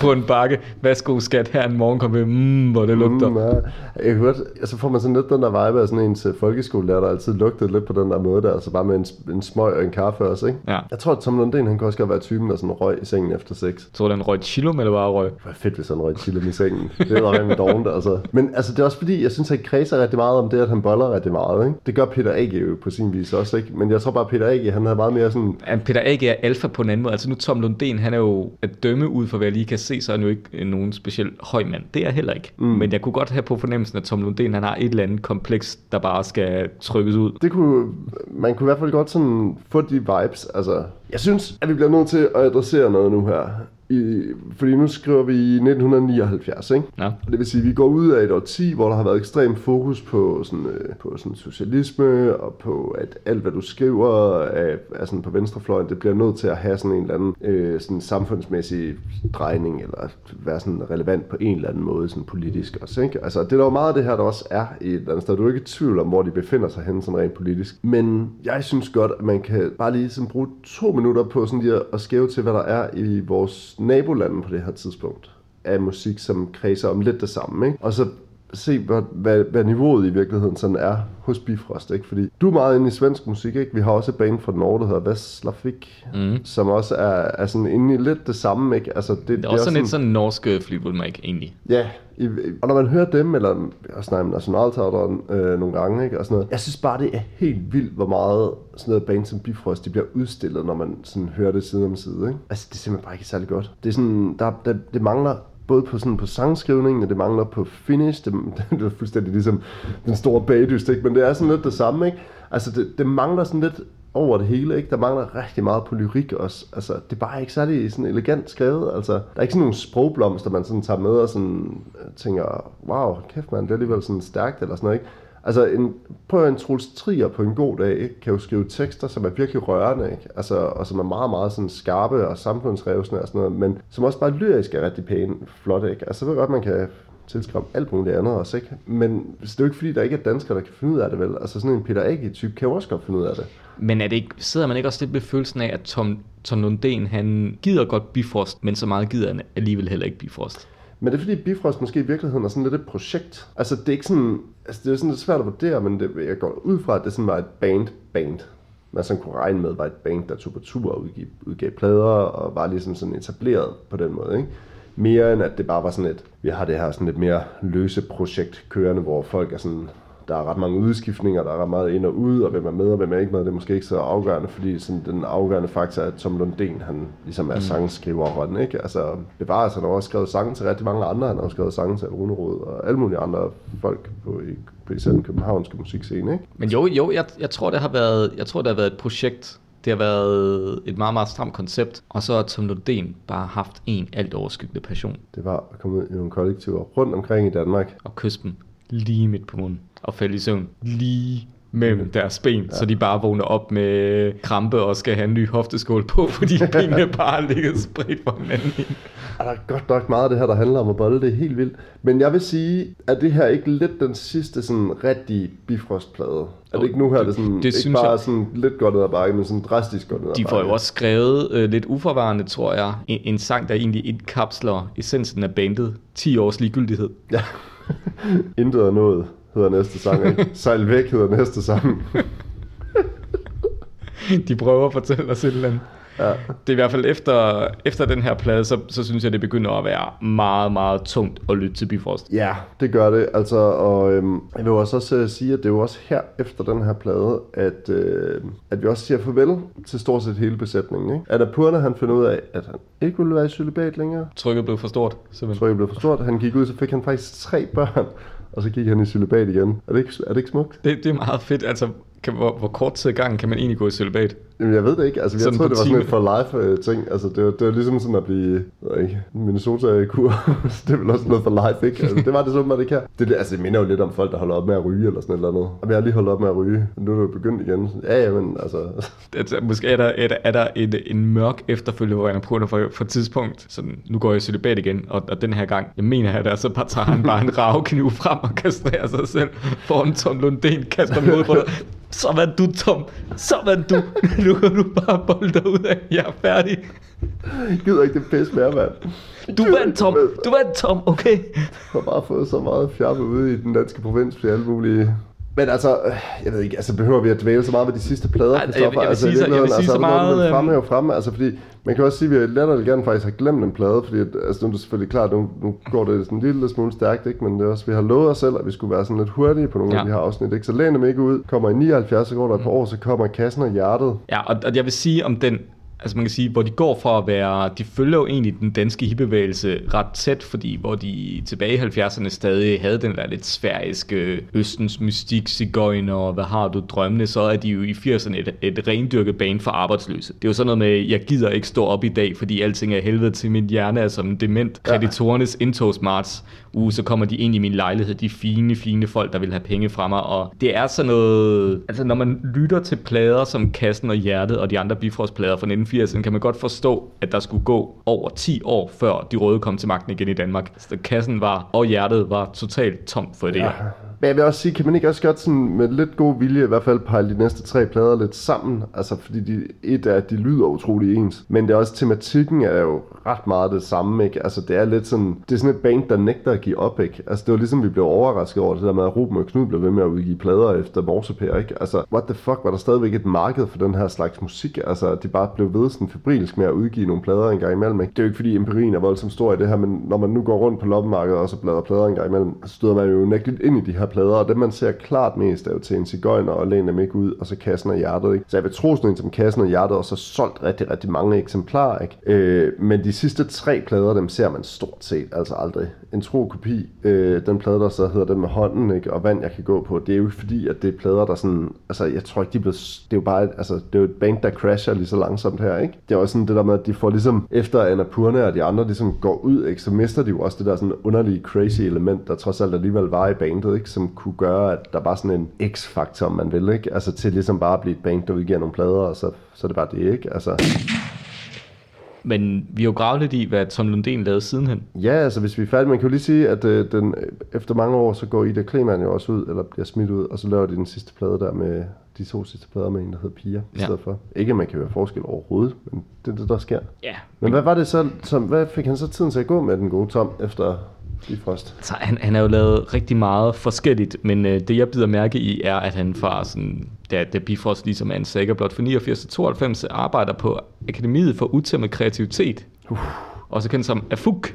på en bakke. Værsgo skat, her en morgen kommer mmm, hvor det lugter. Mm, ja. Jeg kan godt, altså får man sådan lidt den der vibe af sådan ens øh, folkeskolelærer, der altid lugtede lidt på den der måde der, altså bare med en, en smøg og en kaffe også, ikke? Ja. Jeg tror, at Tom Lundin, han kan også godt være typen, der sådan røg i sengen efter sex. Jeg tror, den røg chilum, eller bare røg? Hvor fedt, hvis han røg chili i sengen. Det er da med dovent, altså. Men altså, det er også fordi, jeg synes, han kredser rigtig meget om det, at han boller rigtig meget, ikke? Det gør Peter A.G. jo på sin vis også, ikke? Men jeg tror bare, at Peter A.G. han har meget mere sådan... Ja, Peter A.G. er alfa på en anden måde. Altså nu Tom Lundén, han er jo at dømme ud for, hvad jeg lige kan se, så er han jo ikke nogen speciel høj mand. Det er jeg heller ikke. Mm. Men jeg kunne godt have på fornemmelsen, at Tom Lundén, han har et eller andet kompleks, der bare skal trykkes ud. Det kunne, man kunne i hvert fald godt sådan få de vibes, altså. Jeg synes, at vi bliver nødt til at adressere noget nu her. I, fordi nu skriver vi i 1979, ikke? Ja. Og det vil sige, at vi går ud af et årti, hvor der har været ekstrem fokus på, sådan, øh, på sådan socialisme, og på at alt, hvad du skriver er, er sådan på venstrefløjen, det bliver nødt til at have sådan en eller anden øh, sådan samfundsmæssig drejning, eller være sådan relevant på en eller anden måde, sådan politisk også. Ikke? Altså, det er jo meget af det her, der også er i et eller andet sted. Du er ikke i tvivl om, hvor de befinder sig henne sådan rent politisk. Men jeg synes godt, at man kan bare lige sådan bruge to minutter på sådan lige at- at skæve til, hvad der er i vores nabolande på det her tidspunkt af musik, som kredser om lidt det samme. Ikke? Og så se, hvad, hvad, hvad niveauet i virkeligheden sådan er hos Bifrost. Ikke? Fordi du er meget inde i svensk musik. Ikke? Vi har også et band fra Norge, der hedder Veslavik, mm. som også er, er sådan inde i lidt det samme. Ikke? Altså, det, Det er også sådan lidt sådan norske Fleetwood Mac, egentlig. Ja, i, og når man hører dem, eller jeg snakker med Nationalteateren øh, nogle gange, ikke, og sådan noget, jeg synes bare, det er helt vildt, hvor meget sådan noget band som Bifrost, de bliver udstillet, når man sådan hører det side om side. Ikke? Altså, det er simpelthen bare ikke særlig godt. Det er sådan, der, der, det mangler både på, sådan, på sangskrivningen, og det mangler på finish. Det, det er fuldstændig ligesom den store bagdyst, ikke? men det er sådan lidt det samme. Ikke? Altså, det, det mangler sådan lidt over det hele, ikke? Der mangler rigtig meget på lyrik også. Altså, det er bare ikke særlig sådan elegant skrevet. Altså, der er ikke sådan nogle sprogblomster, man sådan tager med og sådan øh, tænker, wow, kæft man, det er alligevel sådan stærkt eller sådan noget, ikke? Altså, en, prøv at en Troels Trier på en god dag, ikke? kan jo skrive tekster, som er virkelig rørende, ikke? Altså, og som er meget, meget sådan skarpe og samfundsrevsende og sådan noget, men som også bare lyrisk er rigtig pæne, flot, ikke? Altså, jeg ved godt, man kan tilskrive alt muligt andet også, ikke? Men det er jo ikke fordi, der ikke er danskere, der kan finde ud af det, vel? Altså, sådan en Peter Agge-type kan jo også godt finde ud af det. Men er det ikke, sidder man ikke også lidt med følelsen af, at Tom, Tom Lundén, han gider godt Bifrost, men så meget gider han alligevel heller ikke Bifrost? Men det er fordi Bifrost måske i virkeligheden er sådan lidt et projekt. Altså det er ikke sådan, altså det er sådan lidt svært at vurdere, men det, jeg går ud fra, at det sådan var et band-band. Man sådan kunne regne med, var et band, der tog på tur og udgav, udgav plader, og var ligesom sådan etableret på den måde, ikke? Mere end at det bare var sådan et, vi har det her sådan lidt mere løse projekt kørende, hvor folk er sådan, der er ret mange udskiftninger, der er ret meget ind og ud, og hvem er med og hvem er ikke med, det er måske ikke så afgørende, fordi sådan, den afgørende faktor er, at Tom Lundén, han ligesom er mm. sangskriveren, ikke? Altså, bevares, han har også skrevet sange til rigtig mange andre, han har også skrevet sange til Rune Rod og alle mulige andre folk på, i, på især den københavnske musikscene, ikke? Men jo, jo, jeg, jeg tror, det har været, jeg tror, det har været et projekt. Det har været et meget, meget stramt koncept. Og så har Tom Lundén bare haft en alt overskyggende passion. Det var at komme ud i nogle kollektiver rundt omkring i Danmark. Og kysse dem lige midt på munden. Og falde i søvn lige mellem deres ben, ja. så de bare vågner op med krampe og skal have en ny hofteskål på, fordi benene bare ligger spredt på hinanden. Og der er godt nok meget af det her, der handler om at bolle, det er helt vildt. Men jeg vil sige, at det her ikke lidt den sidste sådan rigtige Bifrost-plade? Er det ikke nu her, det, sådan, det ikke synes bare jeg. sådan lidt godt ned ad bakken, men sådan drastisk godt ned ad De får jo også skrevet øh, lidt uforvarende, tror jeg, en, en sang, der egentlig indkapsler essensen af bandet. 10 års ligegyldighed. Ja. Intet er noget, hedder næste sang, ikke? Sejl væk hedder næste sang. De prøver at fortælle os et eller andet. Ja. Det er i hvert fald efter, efter den her plade, så, så synes jeg, det begynder at være meget, meget tungt at lytte til Bifrost. Ja, det gør det. Altså, og øhm, jeg vil også, også øh, sige, at det er jo også her efter den her plade, at, øh, at vi også siger farvel til stort set hele besætningen. Ikke? At Apurna, han finder ud af, at han ikke ville være i celibat længere. Trykket blev for stort, simpelthen. Trykket blev for stort. Han gik ud, så fik han faktisk tre børn, og så gik han i celibat igen. Er det ikke, er det ikke smukt? Det, det er meget fedt. Altså, kan, hvor, hvor kort tid i gangen kan man egentlig gå i celibat? Jamen, jeg ved det ikke. Altså, jeg troede, det var sådan en for life øh, ting. Altså, det var, det var ligesom sådan at blive, jeg ikke, Minnesota-kur. det er vel også noget for life, ikke? Altså, det var det sådan, det kan. Det, det, altså, det minder jo lidt om folk, der holder op med at ryge eller sådan et eller andet. Og jeg har lige holdt op med at ryge, og nu er det begyndt igen. Ja, ja, men altså... Altså, måske er der, er der, er der en, en mørk efterfølge, hvor han prøver for, for et tidspunkt, sådan, nu går jeg i celibat igen, og, og den her gang, jeg mener at der så bare tager han bare en ravkniv frem og kastrerer sig selv foran Tom Lundén, kaster mod på. Så vandt du, Tom. Så vandt du. Nu kan du bare bolde dig ud af. Jeg er færdig. Jeg gider ikke det pisse mere, mand. Du vandt, Tom. Du vandt, Tom. Okay. Jeg har bare fået så meget fjappe ude i den danske provins til alle mulige... Men altså, øh, jeg ved ikke, altså behøver vi at dvæle så meget ved de sidste plader, Ej, jeg jeg vil altså, sige så- jeg vil virkeligheden, sige så er der noget, meget, du vil øhm, fremhæve fremme, altså fordi, man kan også sige, at vi lettere gerne faktisk har glemt en plade, fordi at, altså, nu er det selvfølgelig klart, nu, nu går det sådan en lille smule stærkt, ikke? men det er også, vi har lovet os selv, at vi skulle være sådan lidt hurtige på nogle Ja. af de her afsnit, ikke? så læn dem ikke ud, kommer i 79, så går der et par år, så kommer kassen og hjertet. Ja, og, og jeg vil sige om den, altså man kan sige, hvor de går fra at være, de følger jo egentlig den danske hipbevægelse ret tæt, fordi hvor de tilbage i 70'erne stadig havde den der lidt sfæriske østens mystik, cigøjner og hvad har du drømmene, så er de jo i 80'erne et, et rendyrket bane for arbejdsløse. Det er jo sådan noget med, jeg gider ikke stå op i dag, fordi alting er helvede til min hjerne er som en dement. Kreditorernes indtogsmarts, uh, så kommer de ind i min lejlighed, de fine, fine folk, der vil have penge fra mig, og det er sådan noget, altså når man lytter til plader som Kassen og Hjertet og de andre Bifrost-plader fra 1980'erne, kan man godt forstå, at der skulle gå over 10 år, før de røde kom til magten igen i Danmark. Så Kassen var, og Hjertet var totalt tom for det. Ja. Men jeg vil også sige, kan man ikke også godt sådan med lidt god vilje i hvert fald pejle de næste tre plader lidt sammen? Altså fordi de, et er, at de lyder utrolig ens, men det er også tematikken er jo ret meget det samme, ikke? Altså det er lidt sådan, det er sådan et band, der nægter at give op, ikke? Altså det var ligesom, vi blev overrasket over det der med, at Ruben og Knud blev ved med at udgive plader efter Morsepær, ikke? Altså, what the fuck, var der stadigvæk et marked for den her slags musik? Altså, de bare blev ved sådan febrilsk med at udgive nogle plader en gang imellem, ikke? Det er jo ikke fordi empirien er voldsomt stor i det her, men når man nu går rundt på loppemarkedet og så bladrer plader en gang imellem, så støder man jo nægteligt ind i de her plader, og det man ser klart mest er jo til en cigøjner og læne dem ikke ud, og så kassen og hjertet, ikke? Så jeg vil tro sådan en som kassen og hjertet, og så solgt rigtig, rigtig mange eksemplarer, ikke? Øh, men de sidste tre plader, dem ser man stort set altså aldrig. En tro kopi, øh, den plade, der så hedder den med hånden, ikke? og vand, jeg kan gå på, det er jo ikke fordi, at det er plader, der sådan, altså jeg tror ikke, de blev, det er jo bare, et, altså det er jo et band, der crasher lige så langsomt her, ikke? Det er også sådan det der med, at de får ligesom, efter Annapurna og de andre ligesom går ud, ikke? så mister de jo også det der sådan underlige crazy element, der trods alt alligevel var i bandet, ikke? som kunne gøre, at der var sådan en x-faktor, man vil, ikke? Altså til ligesom bare at blive et band, der udgiver nogle plader, og så, så er det bare det, ikke? Altså... Men vi har jo gravet lidt i, hvad Tom Lundén lavede sidenhen. Ja, altså hvis vi er færdige, man kan jo lige sige, at øh, den, efter mange år, så går Ida Kleman jo også ud, eller bliver smidt ud, og så laver de den sidste plade der med de to sidste plader med en, der hedder Pia, i Ja. stedet for. Ikke, at man kan være forskel overhovedet, men det er det, der sker. Ja. Men hvad var det så, som, hvad fik han så tiden til at gå med den gode Tom, efter Bifrost? Så han, han har jo lavet rigtig meget forskelligt, men øh, det jeg bider mærke i, er, at han fra sådan, da, da Bifrost ligesom er en saga blot for 89 til 92, arbejder på Akademiet for Utæmmet Kreativitet. Uh. Også kendt som AFUK.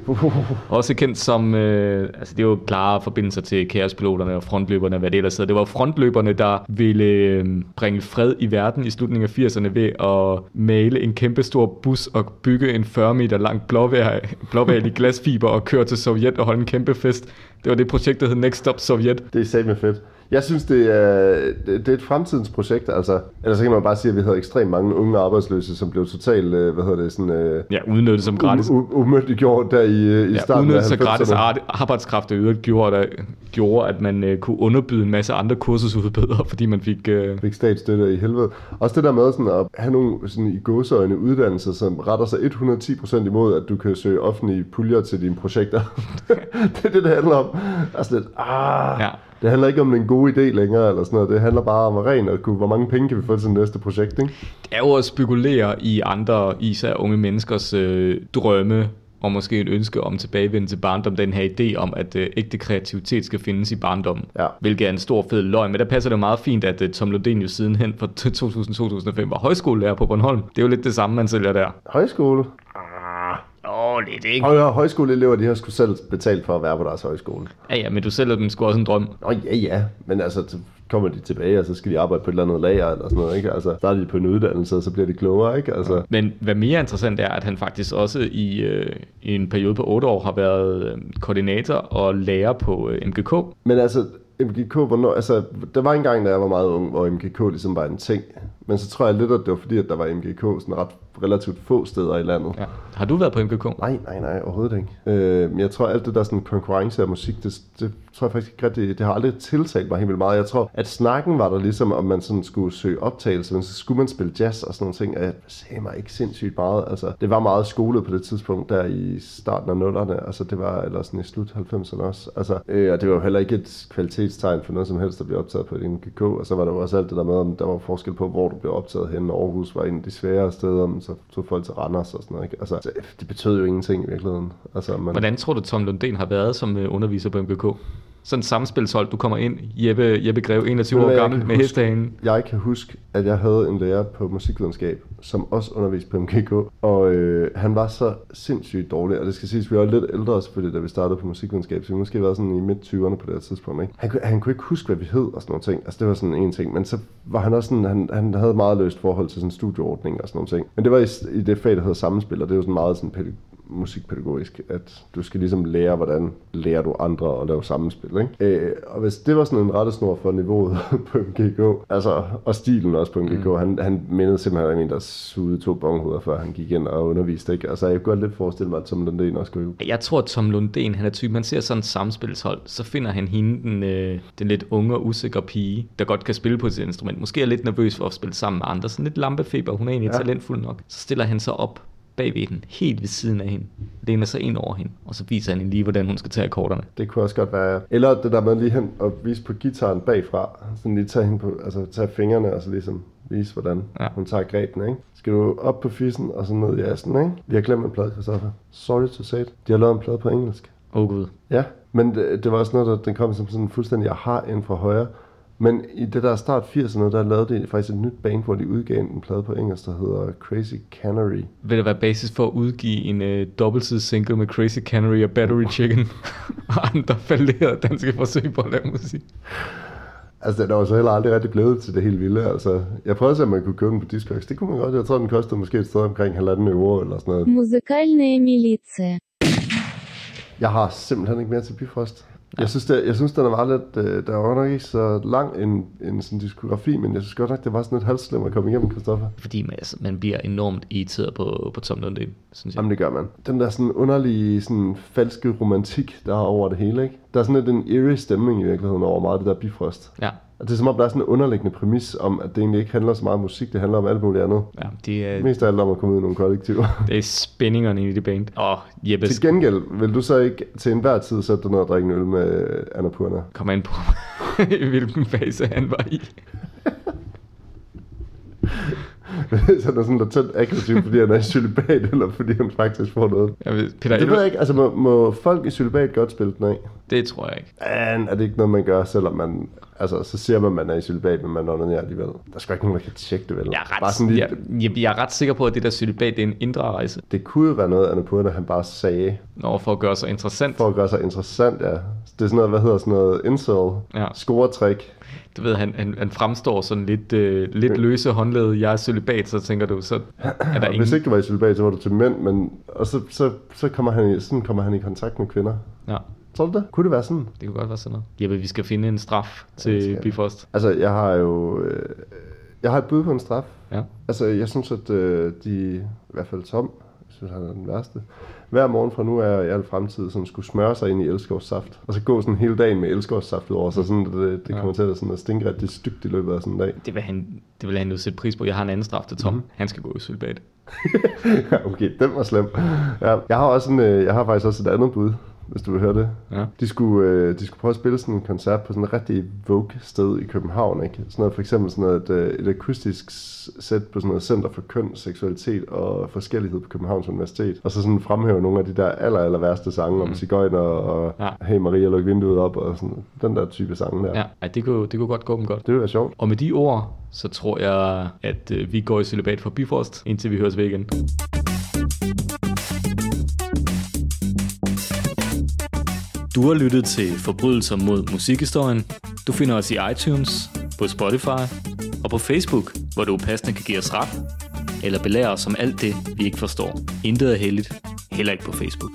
Også kendt som, øh, altså det er jo klare forbindelser til kaospiloterne og frontløberne, hvad det ellers hedder. Det var frontløberne, der ville øh, bringe fred i verden i slutningen af 80'erne ved at male en kæmpe stor bus og bygge en 40 meter lang blåvær, blåval i glasfiber og køre til Sovjet og holde en kæmpe fest. Det var det projekt, der hed Next Stop Sovjet. Det er satme fedt. Jeg synes, det er, det er et fremtidens projekt, altså. Ellers så kan man bare sige, at vi havde ekstremt mange unge arbejdsløse, som blev totalt, øh, hvad hedder det, sådan... Øh, Ja, udnyttet som gratis. u- u- umyndiggjort der i, øh, i Ja, starten udnyttelse af af gratis 90'erne. ar- arbejdskraft, i øvrigt gjorde, der, gjorde, at man øh, kunne underbyde en masse andre kursusudbydere, fordi man fik... Øh, fik statsstøtte i helvede. Også det der med sådan at have nogle sådan i gåseøjne uddannelser, som retter sig 110% imod, at du kan søge offentlige puljer til dine projekter. det er det, det handler om. Altså lidt, ah, Ja. Det handler ikke om en god idé længere, eller sådan noget. Det handler bare om at rent at kunne, hvor mange penge kan vi få til næste projekt, ikke? det er jo at spekulere i andre, især unge menneskers øh, drømme, og måske et ønske om tilbagevende til barndom, den her idé om, at øh, ægte kreativitet skal findes i barndommen. Ja. Hvilket er en stor fed løgn, men der passer det meget fint, at øh, Tom Lundén jo sidenhen fra 2000-2005 var højskolelærer på Bornholm. Det er jo lidt det samme, man sælger der. Højskole. Lidt ikke? Og ja, højskoleelever, de har sgu selv betalt for at være på deres højskole. Ja, ja, men du sælger dem sgu også en drøm. Nå ja, ja, men altså, så kommer de tilbage, og så skal de arbejde på et eller andet lager eller sådan noget, ikke? Altså, starter de på en uddannelse, og så bliver de klogere, ikke? Altså, Men hvad mere interessant er, at han faktisk også i, øh, i en periode på 8 år har været øh, koordinator og lærer på øh, MGK. Men altså, MGK, hvornår, altså, der var en gang, da jeg var meget ung, hvor MGK ligesom var en ting. Men så tror jeg lidt, at det var fordi, at der var MGK sådan ret relativt få steder i landet. Ja. Har du været på MGK? Nej, nej, nej, overhovedet ikke. Øh, men jeg tror, alt det der sådan konkurrence af musik, det, det tror jeg faktisk ikke rigtig, det har aldrig tiltalt mig helt vildt meget. Jeg tror, at snakken var der ligesom, om man sådan skulle søge optagelse, men så skulle man spille jazz og sådan nogle ting. Jeg sagde mig ikke sindssygt meget. Altså, det var meget skolet på det tidspunkt, der i starten af nullerne. Altså, det var, eller sådan i slut 90'erne også. Altså, øh, og det var jo heller ikke et kvalitetstegn for noget som helst, der blev optaget på et MGK. Og så var der jo også alt det der med, om der var forskel på, hvor du blev optaget hen. Aarhus var en af de svære steder, men så tog folk til Randers og sådan noget. Ikke? Altså, det betød jo ingenting i virkeligheden. Altså, man, Hvordan tror du, Tom Lundén har været som øh, underviser på MGK? Sådan et samspilshold, du kommer ind, Jeppe, Jeppe Greve, 21 Ved du år gammel, med huske? hestehanen. Jeg kan huske, at jeg havde en lærer på musikvidenskab, som også underviste på MGK, og øh, han var så sindssygt dårlig, og det skal siges, vi var lidt ældre selvfølgelig, da vi startede på musikvidenskab, så vi måske var sådan i midt-20'erne på det tidspunkt. Ikke? Han, kunne, han kunne ikke huske, hvad vi hed og sådan nogle ting. Altså det var sådan en ting, men så var han også sådan, han, han havde et meget løst forhold til sådan studieordning og sådan nogle ting. Men det var i, i det fag, der hedder samspil, og det jo sådan meget sådan musikpædagogisk, at du skal ligesom lære, hvordan lærer du andre at lave sammenspil. Ikke? Øh, og hvis det var sådan en rettesnor for niveauet på MGK, altså, og stilen også på MGK, mm. han, han mindede simpelthen om en, der sugede to bonghoveder, før han gik ind og underviste. Ikke? Altså, jeg kunne godt lidt forestille mig, at Tom Lundin også kunne Jeg tror, at Tom Lundén, han er typen, man ser sådan et samspilshold, så finder han hende, den, øh, den lidt unge og usikre pige, der godt kan spille på sit instrument. Måske er lidt nervøs for at spille sammen med andre, sådan lidt lampefeber, hun er egentlig. Ja. talentfuld nok. Så stiller han sig op bag ved hende, helt ved siden af hende, læner sig ind over hende, og så viser han hende lige, hvordan hun skal tage akkorderne. Det kunne også godt være. Eller det der med lige hen og vise på gitaren bagfra. Sådan lige tage, hende på, altså tage fingrene og så ligesom vise, hvordan ja. hun tager greben, ikke? Skal du op på fissen og så ned i assen, ikke? Vi har glemt en plade, Christoffer. Sorry to say it. De har lavet en plade på engelsk. Åh oh, gud. Ja, men det, det var også noget, der den kom som sådan en fuldstændig aha ind fra højre. Men i det der start 80'erne, der lavede de faktisk et nyt band, hvor de udgav en plade på engelsk, der hedder Crazy Canary. Vil der være basis for at udgive en øh, dobbeltsidig single med Crazy Canary og Battery Chicken og andre falderede danske forsøg på at lave musik? Altså, den er jo så heller aldrig rigtig blevet til det helt vilde. Altså, jeg prøvede at man kunne købe den på Discogs. Det kunne man godt. Jeg tror, den kostede måske et sted omkring halvanden euro eller sådan noget. Musikalne militia. Jeg har simpelthen ikke mere til Bifrost. Jeg synes, det, jeg synes, den er meget lidt... Øh, der var nok ikke så lang en, en sådan diskografi, men jeg synes godt nok, det var sådan lidt halvslem at komme igennem, Christoffer. Fordi man, altså, man bliver enormt irriteret på, på Tom Lundin, synes jeg. Jamen, det gør man. Den der sådan underlige, sådan falske romantik, der er over det hele, ikke? Der er sådan lidt en eerie stemning i virkeligheden over meget det der Bifrost. Ja, Og det er som om, der er sådan en underliggende præmis om, at det egentlig ikke handler så meget om musik, det handler om alt muligt andet. ja det, er, Mest af alt om at komme ud i nogle kollektiver. det er spændingerne i det band. Og Jeppe Til gengæld vil du så ikke til enhver tid sætte dig ned og drikke en øl med Annapurna. kommer ind på, hvilken fase han var i. så han er sådan latent aggressiv, fordi han er i celibat, eller fordi han faktisk får noget. Jeg ved, Peter, Det ved jeg ikke, altså må, må folk i celibat godt spille den af? det tror jeg ikke. Men er det ikke noget, man gør, selvom man... Altså, så siger man, at man er i celibat, men man onanerer alligevel. Der skal ikke nogen, der kan tjekke det, vel? Jeg er Bare ret, sådan lige, jeg, jeg, jeg er ret sikker på, at det der celibat, det er en indre rejse. Det kunne jo være noget, Annapurna han bare sagde, Når for at gøre sig interessant. for at gøre sig interessant, ja. Det er sådan noget, hvad hedder sådan noget, incel, Ja. scoretrik. Du ved, han, han, han fremstår sådan lidt, øh, lidt løse håndled. Jeg er celibat, så tænker du, så er der ingen... hvis ikke du var i celibat, så var du til mænd, men... Og så, så, så kommer han i, sådan kommer han i kontakt med kvinder. Ja, Tror du det? Kunne det være sådan? det kunne godt være sådan noget. Jeppe, vi skal finde en straf til. Bifrost. Altså, jeg har jo... Øh, jeg har et bud på en straf. Ja. Altså, jeg synes, at øh, de... I hvert fald Tom, jeg synes, han er den værste. Hver morgen fra nu og i al fremtid, sådan skulle smøre sig ind i elskovssaft. Og så gå sådan hele dagen med elskovssaft over, så sådan, det, det kommer til at, sådan, at stinke rigtig stygt i løbet af sådan en dag. Det vil, han, det vil han jo sætte pris på. Jeg har en anden straf til Tom. Mm-hmm. Han skal gå i. Ja, okay, den var slem. Ja, jeg har også en, øh, jeg har faktisk også et andet bud, hvis du vil høre det. Ja. De skulle, øh, de skulle prøve at spille sådan en koncert på sådan et rigtig vogue sted i København, ikke? Sådan noget, for eksempel sådan noget, et, øh, et akustisk sæt på sådan noget Center for Køn, Seksualitet og Forskellighed på Københavns Universitet. Og så sådan fremhæve nogle af de der aller, aller værste sange om cigøjner og Ja. Hey Maria, luk vinduet op og sådan den der type sange der. Ja, ej, det, kunne, det kunne godt gå dem godt. Det ville være sjovt. Og med de ord, så tror jeg, at øh, vi går i celibat for Bifrost, indtil vi høres ved igen. Du har lyttet til Forbrydelser mod musikhistorien. Du finder os i iTunes, på Spotify og på Facebook, hvor du passende kan give os ret, eller belære os om alt det, vi ikke forstår. Intet er heldigt, heller ikke på Facebook.